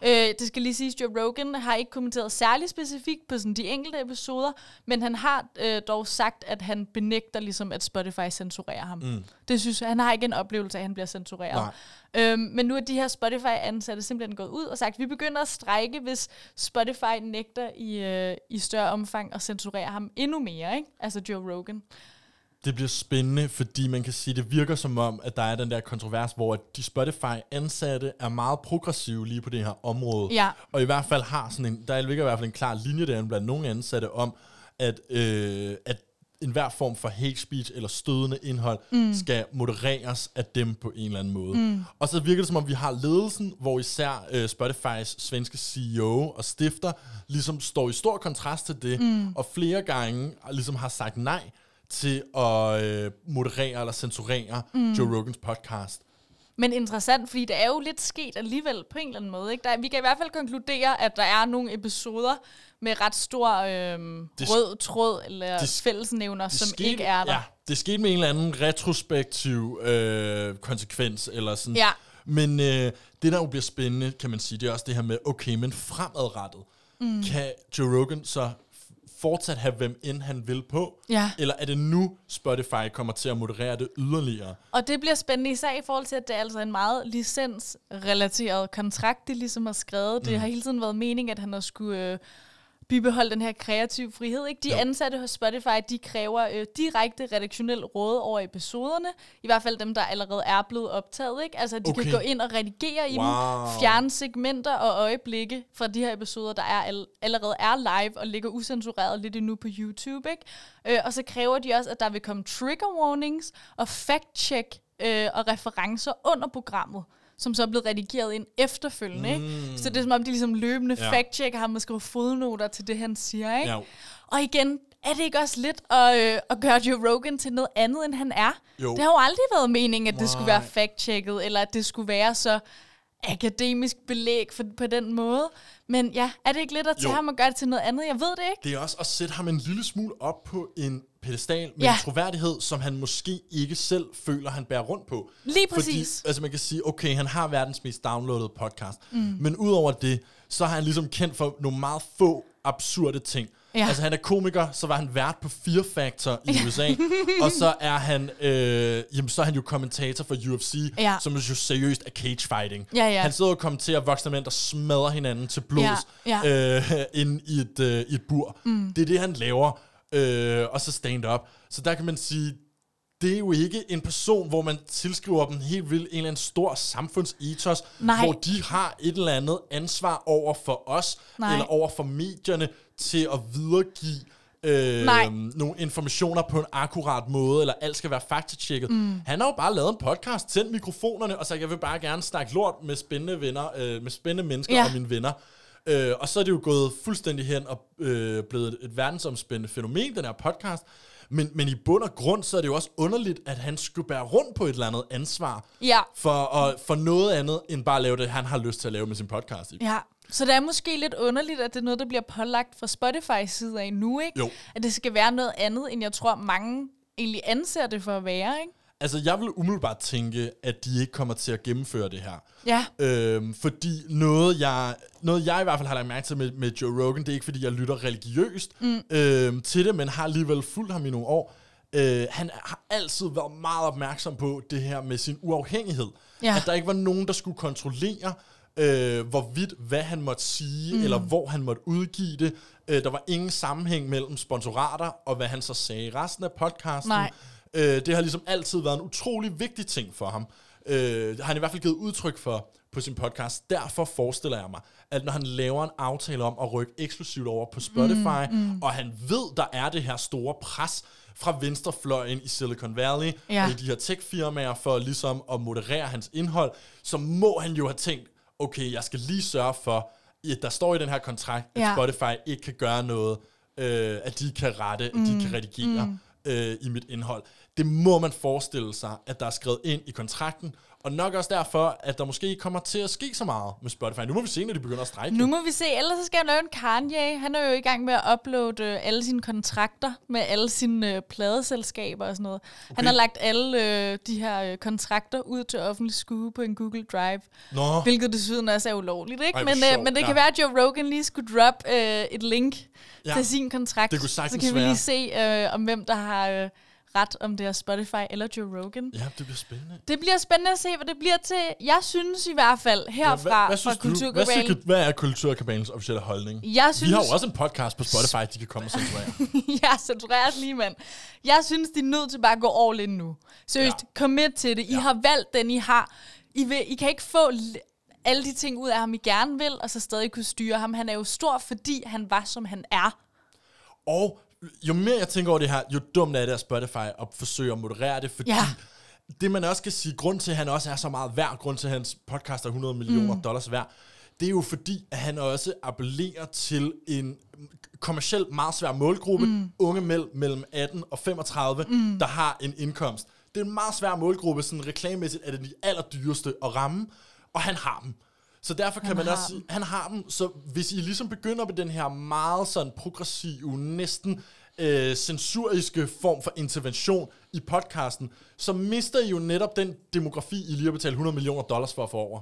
Øh, det skal lige siges, Joe Rogan har ikke kommenteret særlig specifikt på sådan de enkelte episoder, men han har øh, dog sagt, at han benægter ligesom, at Spotify censurerer ham. Mm. Det synes jeg, han har ikke en oplevelse af, at han bliver censureret. Øhm, men nu er de her Spotify-ansatte simpelthen gået ud og sagt, vi begynder at strække, hvis Spotify nægter i, øh, i større omfang at censurere ham endnu mere, ikke? Altså Joe Rogan. Det bliver spændende, fordi man kan sige, det virker som om, at der er den der kontrovers, hvor de Spotify-ansatte er meget progressive lige på det her område. Ja. Og i hvert fald har sådan en, der ligger i hvert fald en klar linje derinde blandt nogle ansatte om, at, øh, at enhver form for hate speech eller stødende indhold Mm. skal modereres af dem på en eller anden måde. Mm. Og så virker det som om, vi har ledelsen, hvor især øh, Spotifys svenske CEO og stifter ligesom står i stor kontrast til det, Mm. og flere gange ligesom har sagt nej til at øh, moderere eller censurere Mm. Joe Rogans podcast. Men interessant, fordi det er jo lidt sket alligevel på en eller anden måde. Ikke? Der, vi kan i hvert fald konkludere, at der er nogle episoder med ret stor øhm, Det- rød tråd eller det- fællesnævner, Det som skete- ikke er der. Ja, det skete med en eller anden retrospektiv øh, konsekvens, eller sådan. Ja. Men øh, det, der jo bliver spændende, kan man sige, det er også det her med, okay, men fremadrettet, mm. kan Joe Rogan så fortsat have hvem end han vil på? Ja. Eller er det nu, Spotify kommer til at moderere det yderligere? Og det bliver spændende især i forhold til, at det er altså en meget licensrelateret kontrakt, de ligesom har skrevet. Mm. Det har hele tiden været mening, at han har skulle øh, bibeholde den her kreative frihed. Ikke? De Jo. ansatte hos Spotify, de kræver øh, direkte redaktionel råd over episoderne. I hvert fald dem, der allerede er blevet optaget. Ikke? Altså, de okay. Kan gå ind og redigere i Wow. dem, fjerne segmenter og øjeblikke fra de her episoder, der er all- allerede er live og ligger usensureret lidt endnu på YouTube. Ikke? Øh, og så kræver de også, at der vil komme trigger warnings og fact-check øh, og referencer under programmet som så er blevet redigeret ind efterfølgende. Mm. Ikke? Så det er som om, de ligesom løbende Ja. fact-checker ham og skriver fodnoter til det, han siger. Ikke? Ja. Og igen, er det ikke også lidt at, øh, at gøre Joe Rogan til noget andet, end han er? Jo. Det har jo aldrig været meningen, at det skulle være fact-checket, eller at det skulle være så akademisk belæg for, på den måde. Men ja, er det ikke lidt at tage Jo. ham og gøre det til noget andet? Jeg ved det ikke. Det er også at sætte ham en lille smule op på en pedestal med Ja. en troværdighed, som han måske ikke selv føler, han bærer rundt på. Lige præcis. Fordi, altså man kan sige, okay, han har verdens mest downloadede podcast, mm. men udover det, så har han ligesom kendt for nogle meget få absurde ting. Ja. Altså han er komiker, så var han vært på Fear Factor i USA, og så er han, øh, jamen, så er han jo kommentator for UFC, Ja. som jo seriøst er cage fighting. Ja, ja. Han sidder og kommenterer voksne mænd, der smadrer hinanden til blods Ja, ja. øh, inde i et, øh, i et bur. Mm. Det er det, han laver. Øh, og så stand-up. Så der kan man sige, det er jo ikke en person, hvor man tilskriver dem helt vildt en eller anden stor samfundsethos, Nej. hvor de har et eller andet ansvar over for os, Nej. eller over for medierne, til at videregive øh, Nej. nogle informationer på en akkurat måde, eller alt skal være faktatjekket. Mm. Han har jo bare lavet en podcast, tændt mikrofonerne, og sagt, jeg vil bare gerne snakke lort med spændende venner, øh, med spændende mennesker Ja. og mine venner. Øh, og så er det jo gået fuldstændig hen og øh, blevet et, et verdensomspændende fænomen, den her podcast. Men, men i bund og grund, så er det jo også underligt, at han skulle bære rundt på et eller andet ansvar Ja. for, og, for noget andet, end bare at lave det, han har lyst til at lave med sin podcast. Ikke? Ja, så det er måske lidt underligt, at det er noget, der bliver pålagt fra Spotify side af nu, ikke? Jo. At det skal være noget andet, end jeg tror, mange egentlig anser det for at være, ikke? Altså, jeg vil umiddelbart tænke, at de ikke kommer til at gennemføre det her. Ja, Øhm, fordi noget jeg, noget, jeg i hvert fald har lagt mærke til med, med Joe Rogan, det er ikke, fordi jeg lytter religiøst mm. øhm, til det, men har alligevel fulgt ham i nogle år. Øh, han har altid været meget opmærksom på det her med sin uafhængighed. Ja. At der ikke var nogen, der skulle kontrollere, øh, hvorvidt, hvad han måtte sige, mm. eller hvor han måtte udgive det. Øh, der var ingen sammenhæng mellem sponsorater og hvad han så sagde i resten af podcasten. Nej. Øh, det har ligesom altid været en utrolig vigtig ting for ham. Øh, har han i hvert fald givet udtryk for på sin podcast. Derfor forestiller jeg mig, at når han laver en aftale om at rykke eksklusivt over på Spotify, mm, mm. og han ved, der er det her store pres fra venstrefløjen i Silicon Valley, Ja. og i de her tech-firmaer for ligesom at moderere hans indhold, så må han jo have tænkt, okay, jeg skal lige sørge for, at der står i den her kontrakt, at Ja. Spotify ikke kan gøre noget, øh, at de kan rette, at de kan redigere mm. øh, i mit indhold. Det må man forestille sig, at der er skrevet ind i kontrakten, og nok også derfor, at der måske kommer til at ske så meget med Spotify. Nu må vi se, når de begynder at strække. nu må vi se. Ellers så skal han lave en Kanye. Han er jo i gang med at uploade øh, alle sine kontrakter med alle sine øh, pladeselskaber og sådan noget. Okay. Han har lagt alle øh, de her øh, kontrakter ud til offentlig skue på en Google Drive. Nå, Hvilket desuden også er ulovligt, ikke? Ej, men, øh, men det ja. kan være, at Joe Rogan lige skulle droppe øh, et link Ja. til sin kontrakt. Det kunne Så sagtens kan vi lige se, øh, om hvem der har øh, ret, om det er Spotify eller Joe Rogan. ja, det bliver spændende. Det bliver spændende at se, hvad det bliver til. Jeg synes i hvert fald herfra hvad, hvad, fra du, hvad, Kulturkabalen. synes, hvad er Kulturkabalens officielle holdning? Jeg synes, Vi har jo også en podcast på Spotify, de kan komme og censurere. jeg censureres lige, mand. Jeg synes, de er nødt til bare at gå all in nu. Seriøst, Ja. ja. commit til det. I Ja. ja. har valgt den, I har. I, vil, I kan ikke få alle de ting ud af ham, I gerne vil, og så stadig kunne styre ham. Han er jo stor, fordi han var, som han er. Og jo mere jeg tænker over det her, jo dumt er det af Spotify at forsøge at moderere det, fordi Ja. det man også kan sige, grund til, at han også er så meget værd, grund til, at hans podcast er 100 millioner mm. dollars værd, det er jo fordi, at han også appellerer til en kommercielt meget svær målgruppe, mm. unge mell- mellem 18 og 35, mm. der har en indkomst. Det er en meget svær målgruppe, sådan reklamemæssigt er det de allerdyreste at ramme, og han har dem. Så derfor kan Han man også sige, han har dem, så hvis I ligesom begynder med den her meget sådan progressive, næsten øh, censuriske form for intervention i podcasten, så mister I jo netop den demografi, I lige har betalt 100 millioner dollars for at få over.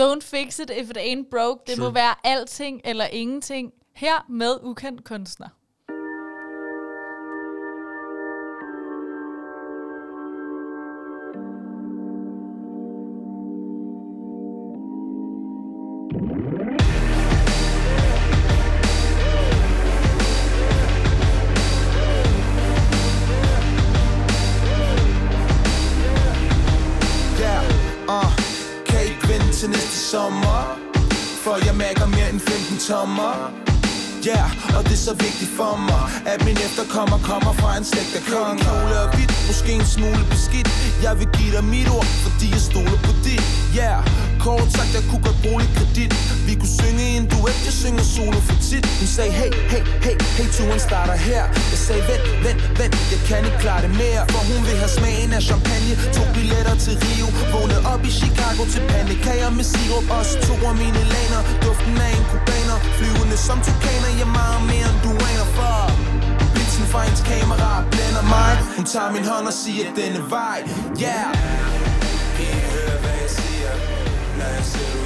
Don't fix it if it ain't broke. Det må True. være alting eller ingenting. Her med ukendt kunstner. End 15 tommer Ja, yeah, og det er så vigtigt for mig At min efterkommer kommer fra en slægt af konger. Kjole og hvidt, måske en smule beskidt. Jeg vil give dig mit ord, fordi jeg stoler på dit. Ja, yeah, kort sagt, jeg kunne godt bruge lidt kredit. Vi kunne synge en duet, jeg synger solo for tit. Hun sagde, hey, hey, hey, hey, turen starter her. Jeg sagde, vent, vent, vent, jeg kan ikke klare det mere. For hun vil have smagen af champagne. To billetter til Rio. Vågnede op i Chicago til pandekager med sirup Også to af mine laner. Duften af en kubaner Flyvende som tukaner Jeg meget mere end du aner for. Blitzen fra hendes kamera blænder mig. Hun tager min hånd og siger denne vej. Yeah. Kan I høre hvad jeg siger? Når jeg siger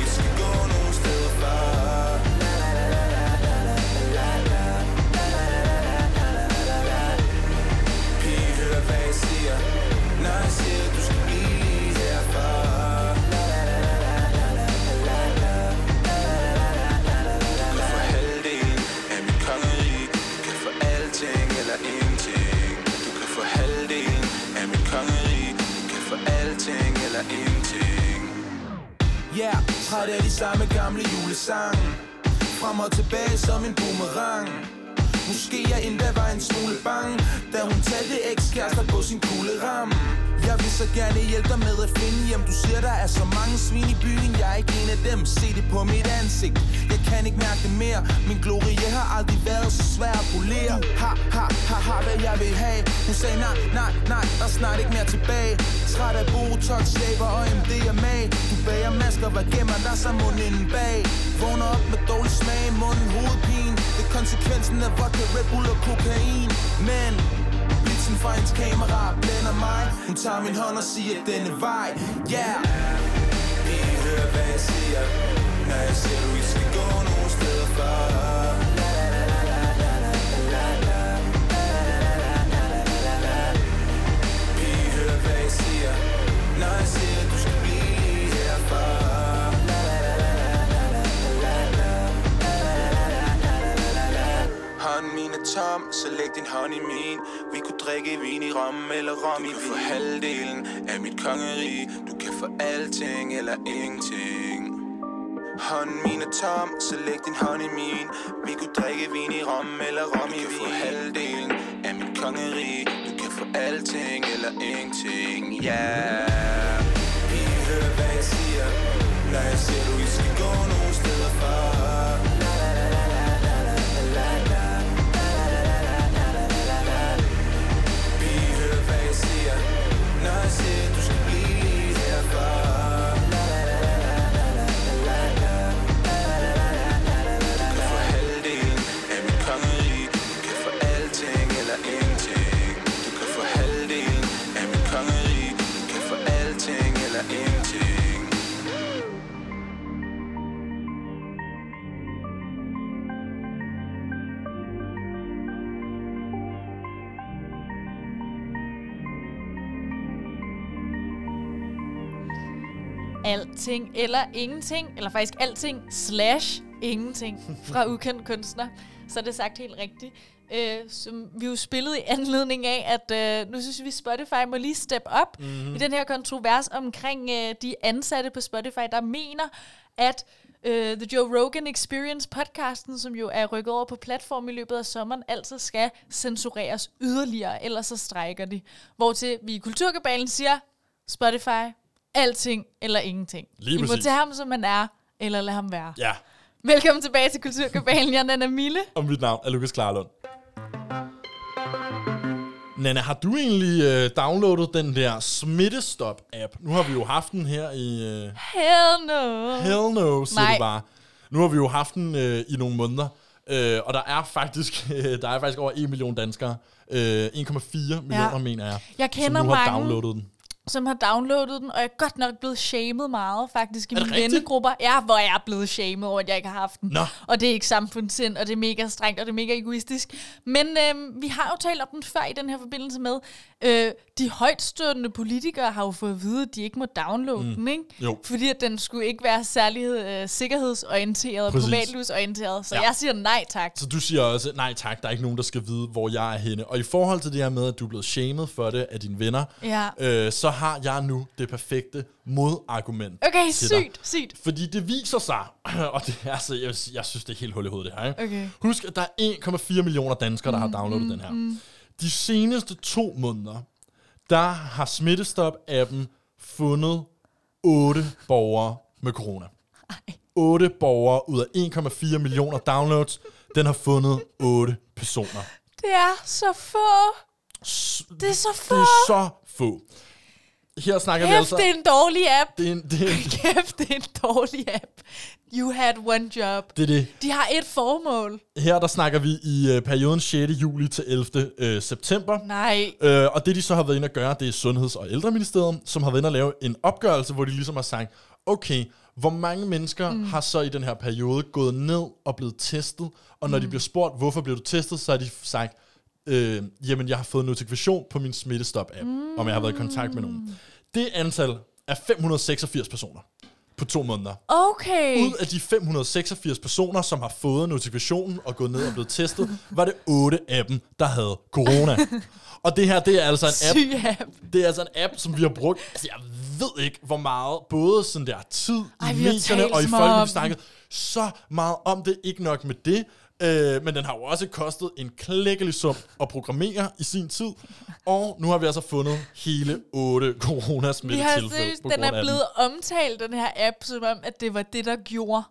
Ja, yeah, træt af de samme gamle julesange Frem og tilbage som en boomerang. Måske jeg endda var en smule bange Da hun talte ekskærester på sin kugleram. Jeg vil så gerne hjælpe dig med at finde hjem. Du siger der er så mange svin i byen. Jeg er ikke en af dem, se det på mit ansigt. Jeg kan ikke mærke det mere. Min glorie har aldrig været så svær at polere. Ha, ha, ha, ha, hvad jeg vil have. Hun sagde nej, nej, nej, der er snart ikke mere tilbage. Træt af Botox, læber og MDMA Du bager masker, hvad gemmer der så munden bag? Vågner op med dårlig smag. I munden, hovedpine. Det er konsekvensen af vodka, Red Bull og kokain. Men Blitzen fra hendes kamera blænder mig. Hun tager min hånd og siger denne vej. Yeah. Kan I høre hvad jeg siger. Når jeg siger du ikke skal gå nogen steder for tom, så læg din hånd i min. Vi kunne drikke vin i rom eller rom i Du kan få halvdelen af mit kongerige. Du kan få alting eller ingenting. Hånden min er tom, så læg din hånd i min. Vi kunne drikke vin i rom eller rom i vin Du kan få halvdelen af mit kongerige. Du kan få alting eller ingenting, yeah Kan I høre hvad jeg siger. Når jeg siger du ikke skal gå nogen steder for Alting eller ingenting, eller faktisk alting slash ingenting fra ukendt kunstner. Så er det sagt helt rigtigt. Øh, som vi jo spillede i anledning af, at øh, nu synes vi, Spotify må lige step up mm-hmm. i den her kontrovers omkring øh, de ansatte på Spotify, der mener, at øh, The Joe Rogan Experience podcasten, som jo er rykket over på platform i løbet af sommeren, altså skal censureres yderligere, ellers så strækker de. Hvortil vi i Kulturkabalen siger, Spotify, alting eller ingenting. Lige I må præcis. tage ham, som han er, eller lade ham være. Ja, Velkommen tilbage til Kulturkabalen. Jeg er Nana Mille. og mit navn er Lukas Klarlund. Nana, har du egentlig øh, downloadet den der Smittestop-app? Nu har vi jo haft den her i... Øh, Hell no. hell no, siger Nej. du bare. Nu har vi jo haft den øh, i nogle måneder. Øh, og der er faktisk der er faktisk over 1 million danskere. Øh, 1,4 millioner, mener jeg, Jeg kender som nu har mange, downloadet den. Som har downloadet den, og jeg er godt nok blevet shamed meget, faktisk, i mine rigtigt? vennegrupper. Ja, hvor jeg er blevet shamed over, at jeg ikke har haft den. Nå. Og det er ikke samfundssind, og det er mega strengt, og det er mega egoistisk. Men øhm, vi har jo talt om den før i den her forbindelse med, øh, de højtstående politikere har jo fået at vide, at de ikke må downloade mm. den, ikke? Jo. Fordi at den skulle ikke være særlig øh, sikkerhedsorienteret og privatlivsorienteret. Så ja. jeg siger nej tak. Så du siger også, nej tak, der er ikke nogen, der skal vide, hvor jeg er henne. Og i forhold til det her med, at du er blevet shamed for det af dine venner, Ja. øh, så har jeg nu det perfekte modargument Okay, til dig. sygt, sygt. Fordi det viser sig, og det er altså, jeg, jeg synes, det er helt hul i hovedet det her. Ikke? Okay. Husk, at der er 1,4 millioner danskere, der har downloadet den her. De seneste to måneder, der har Smittestop-appen fundet 8 borgere med corona. 8 borgere ud af 1,4 millioner downloads. Den har fundet 8 personer. Det er så få. Det er så få. Det er så få. Her snakker vi Kæft, altså... det er en dårlig app. Det er, en, det, er en, Kæft, det er en dårlig app. You had one job. det er det. De har et formål. Her der snakker vi i øh, perioden 6. juli til 11. Øh, september. Nej. Øh, og det, de så har været inde at gøre, det er Sundheds- og Ældreministeriet, som har været inde at lave en opgørelse, hvor de ligesom har sagt, okay, hvor mange mennesker mm. har så i den her periode gået ned og blevet testet, og når mm. de bliver spurgt, hvorfor blev du testet, så har de sagt, øh, jamen jeg har fået notifikation på min Smittestop-app, mm. om jeg har været i kontakt med nogen. Det antal er 586 personer på to måneder. Okay. Ud af de 586 personer, som har fået notifikationen og gået ned og blevet testet, var det 8 af dem, der havde corona. og det her, det er altså en app, Syg app. det er altså en app, som vi har brugt, altså jeg ved ikke, hvor meget, både sådan der tid Ej, i medierne og i folk, vi snakket så meget om det, ikke nok med det, øh, men den har jo også kostet en klækkelig sum at programmere i sin tid, og nu har vi altså fundet hele 8 Vi har coronasmittetilfælde seriøst, på den er den. blevet omtalt, den her app, som om, at det var det, der gjorde,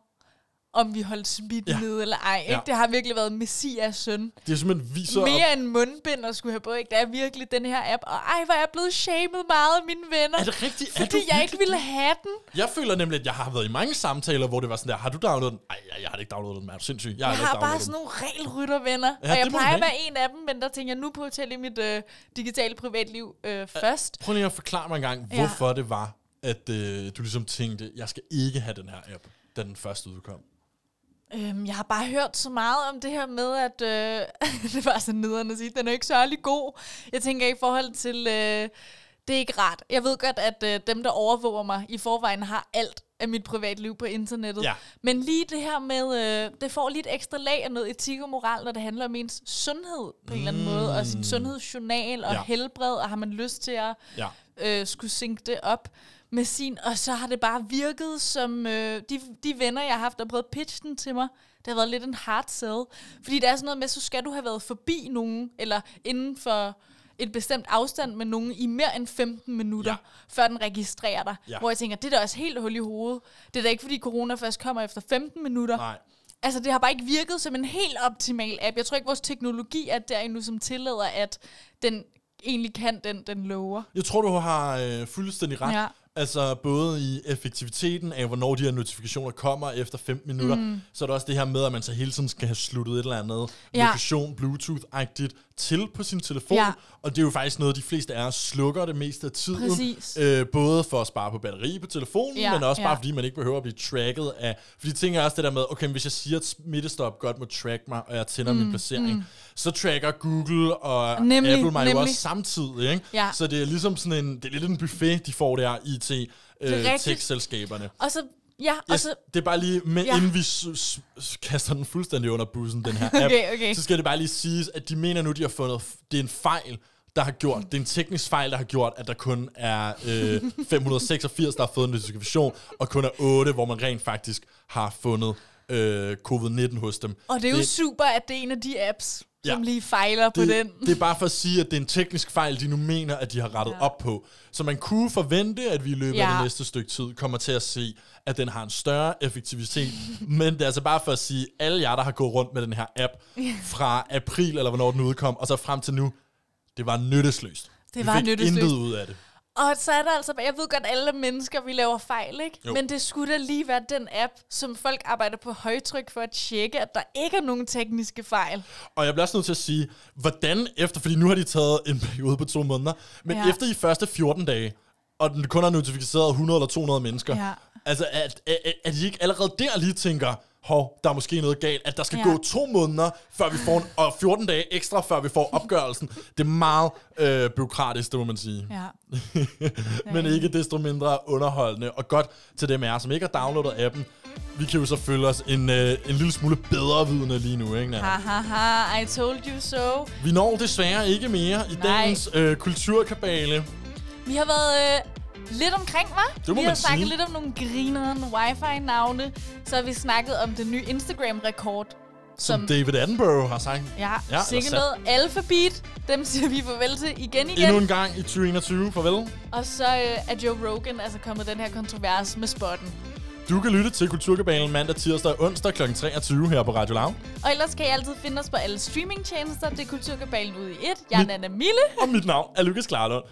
om vi holdt smitten Ja. ja. nede eller ej. Ikke? Ja. Det har virkelig været Messias søn. Det er simpelthen viser op, Mere end mundbind og skulle have på. Ikke? Det er virkelig den her app. Og ej, hvor er jeg blevet shamed meget af mine venner. Er det rigtigt? Er Fordi du jeg ikke virkelig ville have den. Jeg føler nemlig, at jeg har været i mange samtaler, hvor det var sådan der, har du downloadet den? Nej, jeg, jeg har ikke downloadet den, er du sindssyg? Jeg, Jeg ikke har bare sådan nogle regelryttervenner. Ja, Ja, og jeg plejer at være en af dem, men der tænker jeg, nu på at i mit øh, digitale privatliv øh, først. Prøv lige at forklare mig en gang, Ja. hvorfor det var, at øh, du ligesom tænkte, jeg skal ikke have den her app, da den først udkom. Øhm, jeg har bare hørt så meget om det her med, at øh, det var så nederen at sige, den er ikke særlig god. Jeg tænker i forhold til, øh, det er ikke rart. Jeg ved godt, at øh, dem, der overvåger mig i forvejen, har alt af mit privatliv på internettet. Ja. Men lige det her med, øh, det får lige et ekstra lag af noget etik og moral, når det handler om ens sundhed på en eller anden måde, og sin sundhedsjournal og Mm. Ja. helbred, og har man lyst til at Ja. øh, skulle synke det op med sin, og så har det bare virket som, øh, de, de venner, jeg har haft, der har prøvet at pitche den til mig, det har været lidt en hard sell. Fordi der er sådan noget med, så skal du have været forbi nogen, eller inden for et bestemt afstand med nogen i mere end 15 minutter, Ja. før den registrerer dig. Ja. Hvor jeg tænker, det er da også helt hul i hovedet. Det er da ikke, fordi corona først kommer efter 15 minutter. Nej. Altså, det har bare ikke virket som en helt optimal app. Jeg tror ikke, vores teknologi er der endnu, som tillader, at den egentlig kan den, den lover. Jeg tror, du har øh, fuldstændig ret. Ja. Altså både i effektiviteten af, hvornår de her notifikationer kommer efter 15 minutter, mm. så er der også det her med, at man så hele tiden skal have sluttet et eller andet ja. Ja. lokation, Bluetooth-agtigt til på sin telefon. Ja. Og det er jo faktisk noget, de fleste af os slukker det meste af tiden. Præcis. Øh, både for at spare på batteri på telefonen, Ja, men også bare ja. fordi man ikke behøver at blive tracket af... Fordi tænker jeg også det der med, okay, hvis jeg siger, at smittestop godt må track mig, og jeg tænder mm, min placering, mm. så tracker Google og Nemlig, Apple mig jo nemlig. også samtidig, ikke? Ja. Så det er ligesom sådan en, det er lidt en buffet, de får der, IT, øh, tech-selskaberne. Og så, ja, og Yes, så, det er bare lige, med, ja. Inden vi s- s- kaster den fuldstændig under bussen, den her app, Okay, okay. så skal det bare lige siges, at de mener nu, de har fundet, det er en fejl, der har gjort, det er en teknisk fejl, der har gjort, at der kun er øh, 586, der har fået en notifikation, og kun er 8, hvor man rent faktisk har fundet øh, covid-19 hos dem. og det er jo super, at det er en af de apps, Ja. som lige fejler på det, den. det er bare for at sige, at det er en teknisk fejl, de nu mener, at de har rettet ja. Op på. Så man kunne forvente, at vi i løbet ja. af det næste stykke tid kommer til at se, at den har en større effektivitet. Men det er altså bare for at sige, alle jer, der har gået rundt med den her app fra april, eller hvornår den udkom, og så frem til nu, det var nyttesløst. Det vi var fik nyttesløst. intet ud af det. Og så er der altså, jeg ved godt, alle er mennesker, vi laver fejl, ikke? Jo. Men det skulle da lige være den app, som folk arbejder på højtryk for at tjekke, at der ikke er nogen tekniske fejl. Og jeg bliver også nødt til at sige, hvordan efter, fordi nu har de taget en periode på to måneder, men Ja. efter de første 14 dage, og den kun har notificeret 100 eller 200 mennesker, Ja. altså at, at, at, at de ikke allerede der lige tænker, hov, der er måske noget galt, at der skal Ja. gå to måneder, før vi får en, og 14 dage ekstra, før vi får opgørelsen. Det er meget øh, byråkratisk, det må man sige. Ja. Men ikke desto mindre underholdende, og godt til dem af jer, som ikke har downloadet appen. Vi kan jo så føle os en, øh, en lille smule bedre vidende lige nu, ikke? Nana? Ha, ha, ha, I told you so. Vi når desværre ikke mere i Nej. dagens øh, kulturkabale. Vi har været øh, lidt omkring, hva'? Det må vi har man snakket sige. lidt om nogle grineren wifi-navne. Så har vi snakket om den nye Instagram-rekord. Som, som David Attenborough har sagt. Ja, Ja, ja sikke eller noget. Alphabet, dem siger vi farvel til igen igen. Endnu en gang i 2021. Farvel. Og så øh, er Joe Rogan altså kommet den her kontrovers med spotten. Du kan lytte til Kulturkabalen mandag, tirsdag og onsdag kl. 23 her på Radio Loud. Og ellers kan I altid finde os på alle streamingtjenester. Det er Kulturkabalen ude i et. Jeg er Mit- Nana Mille. Og mit navn er Lukas Klarlund.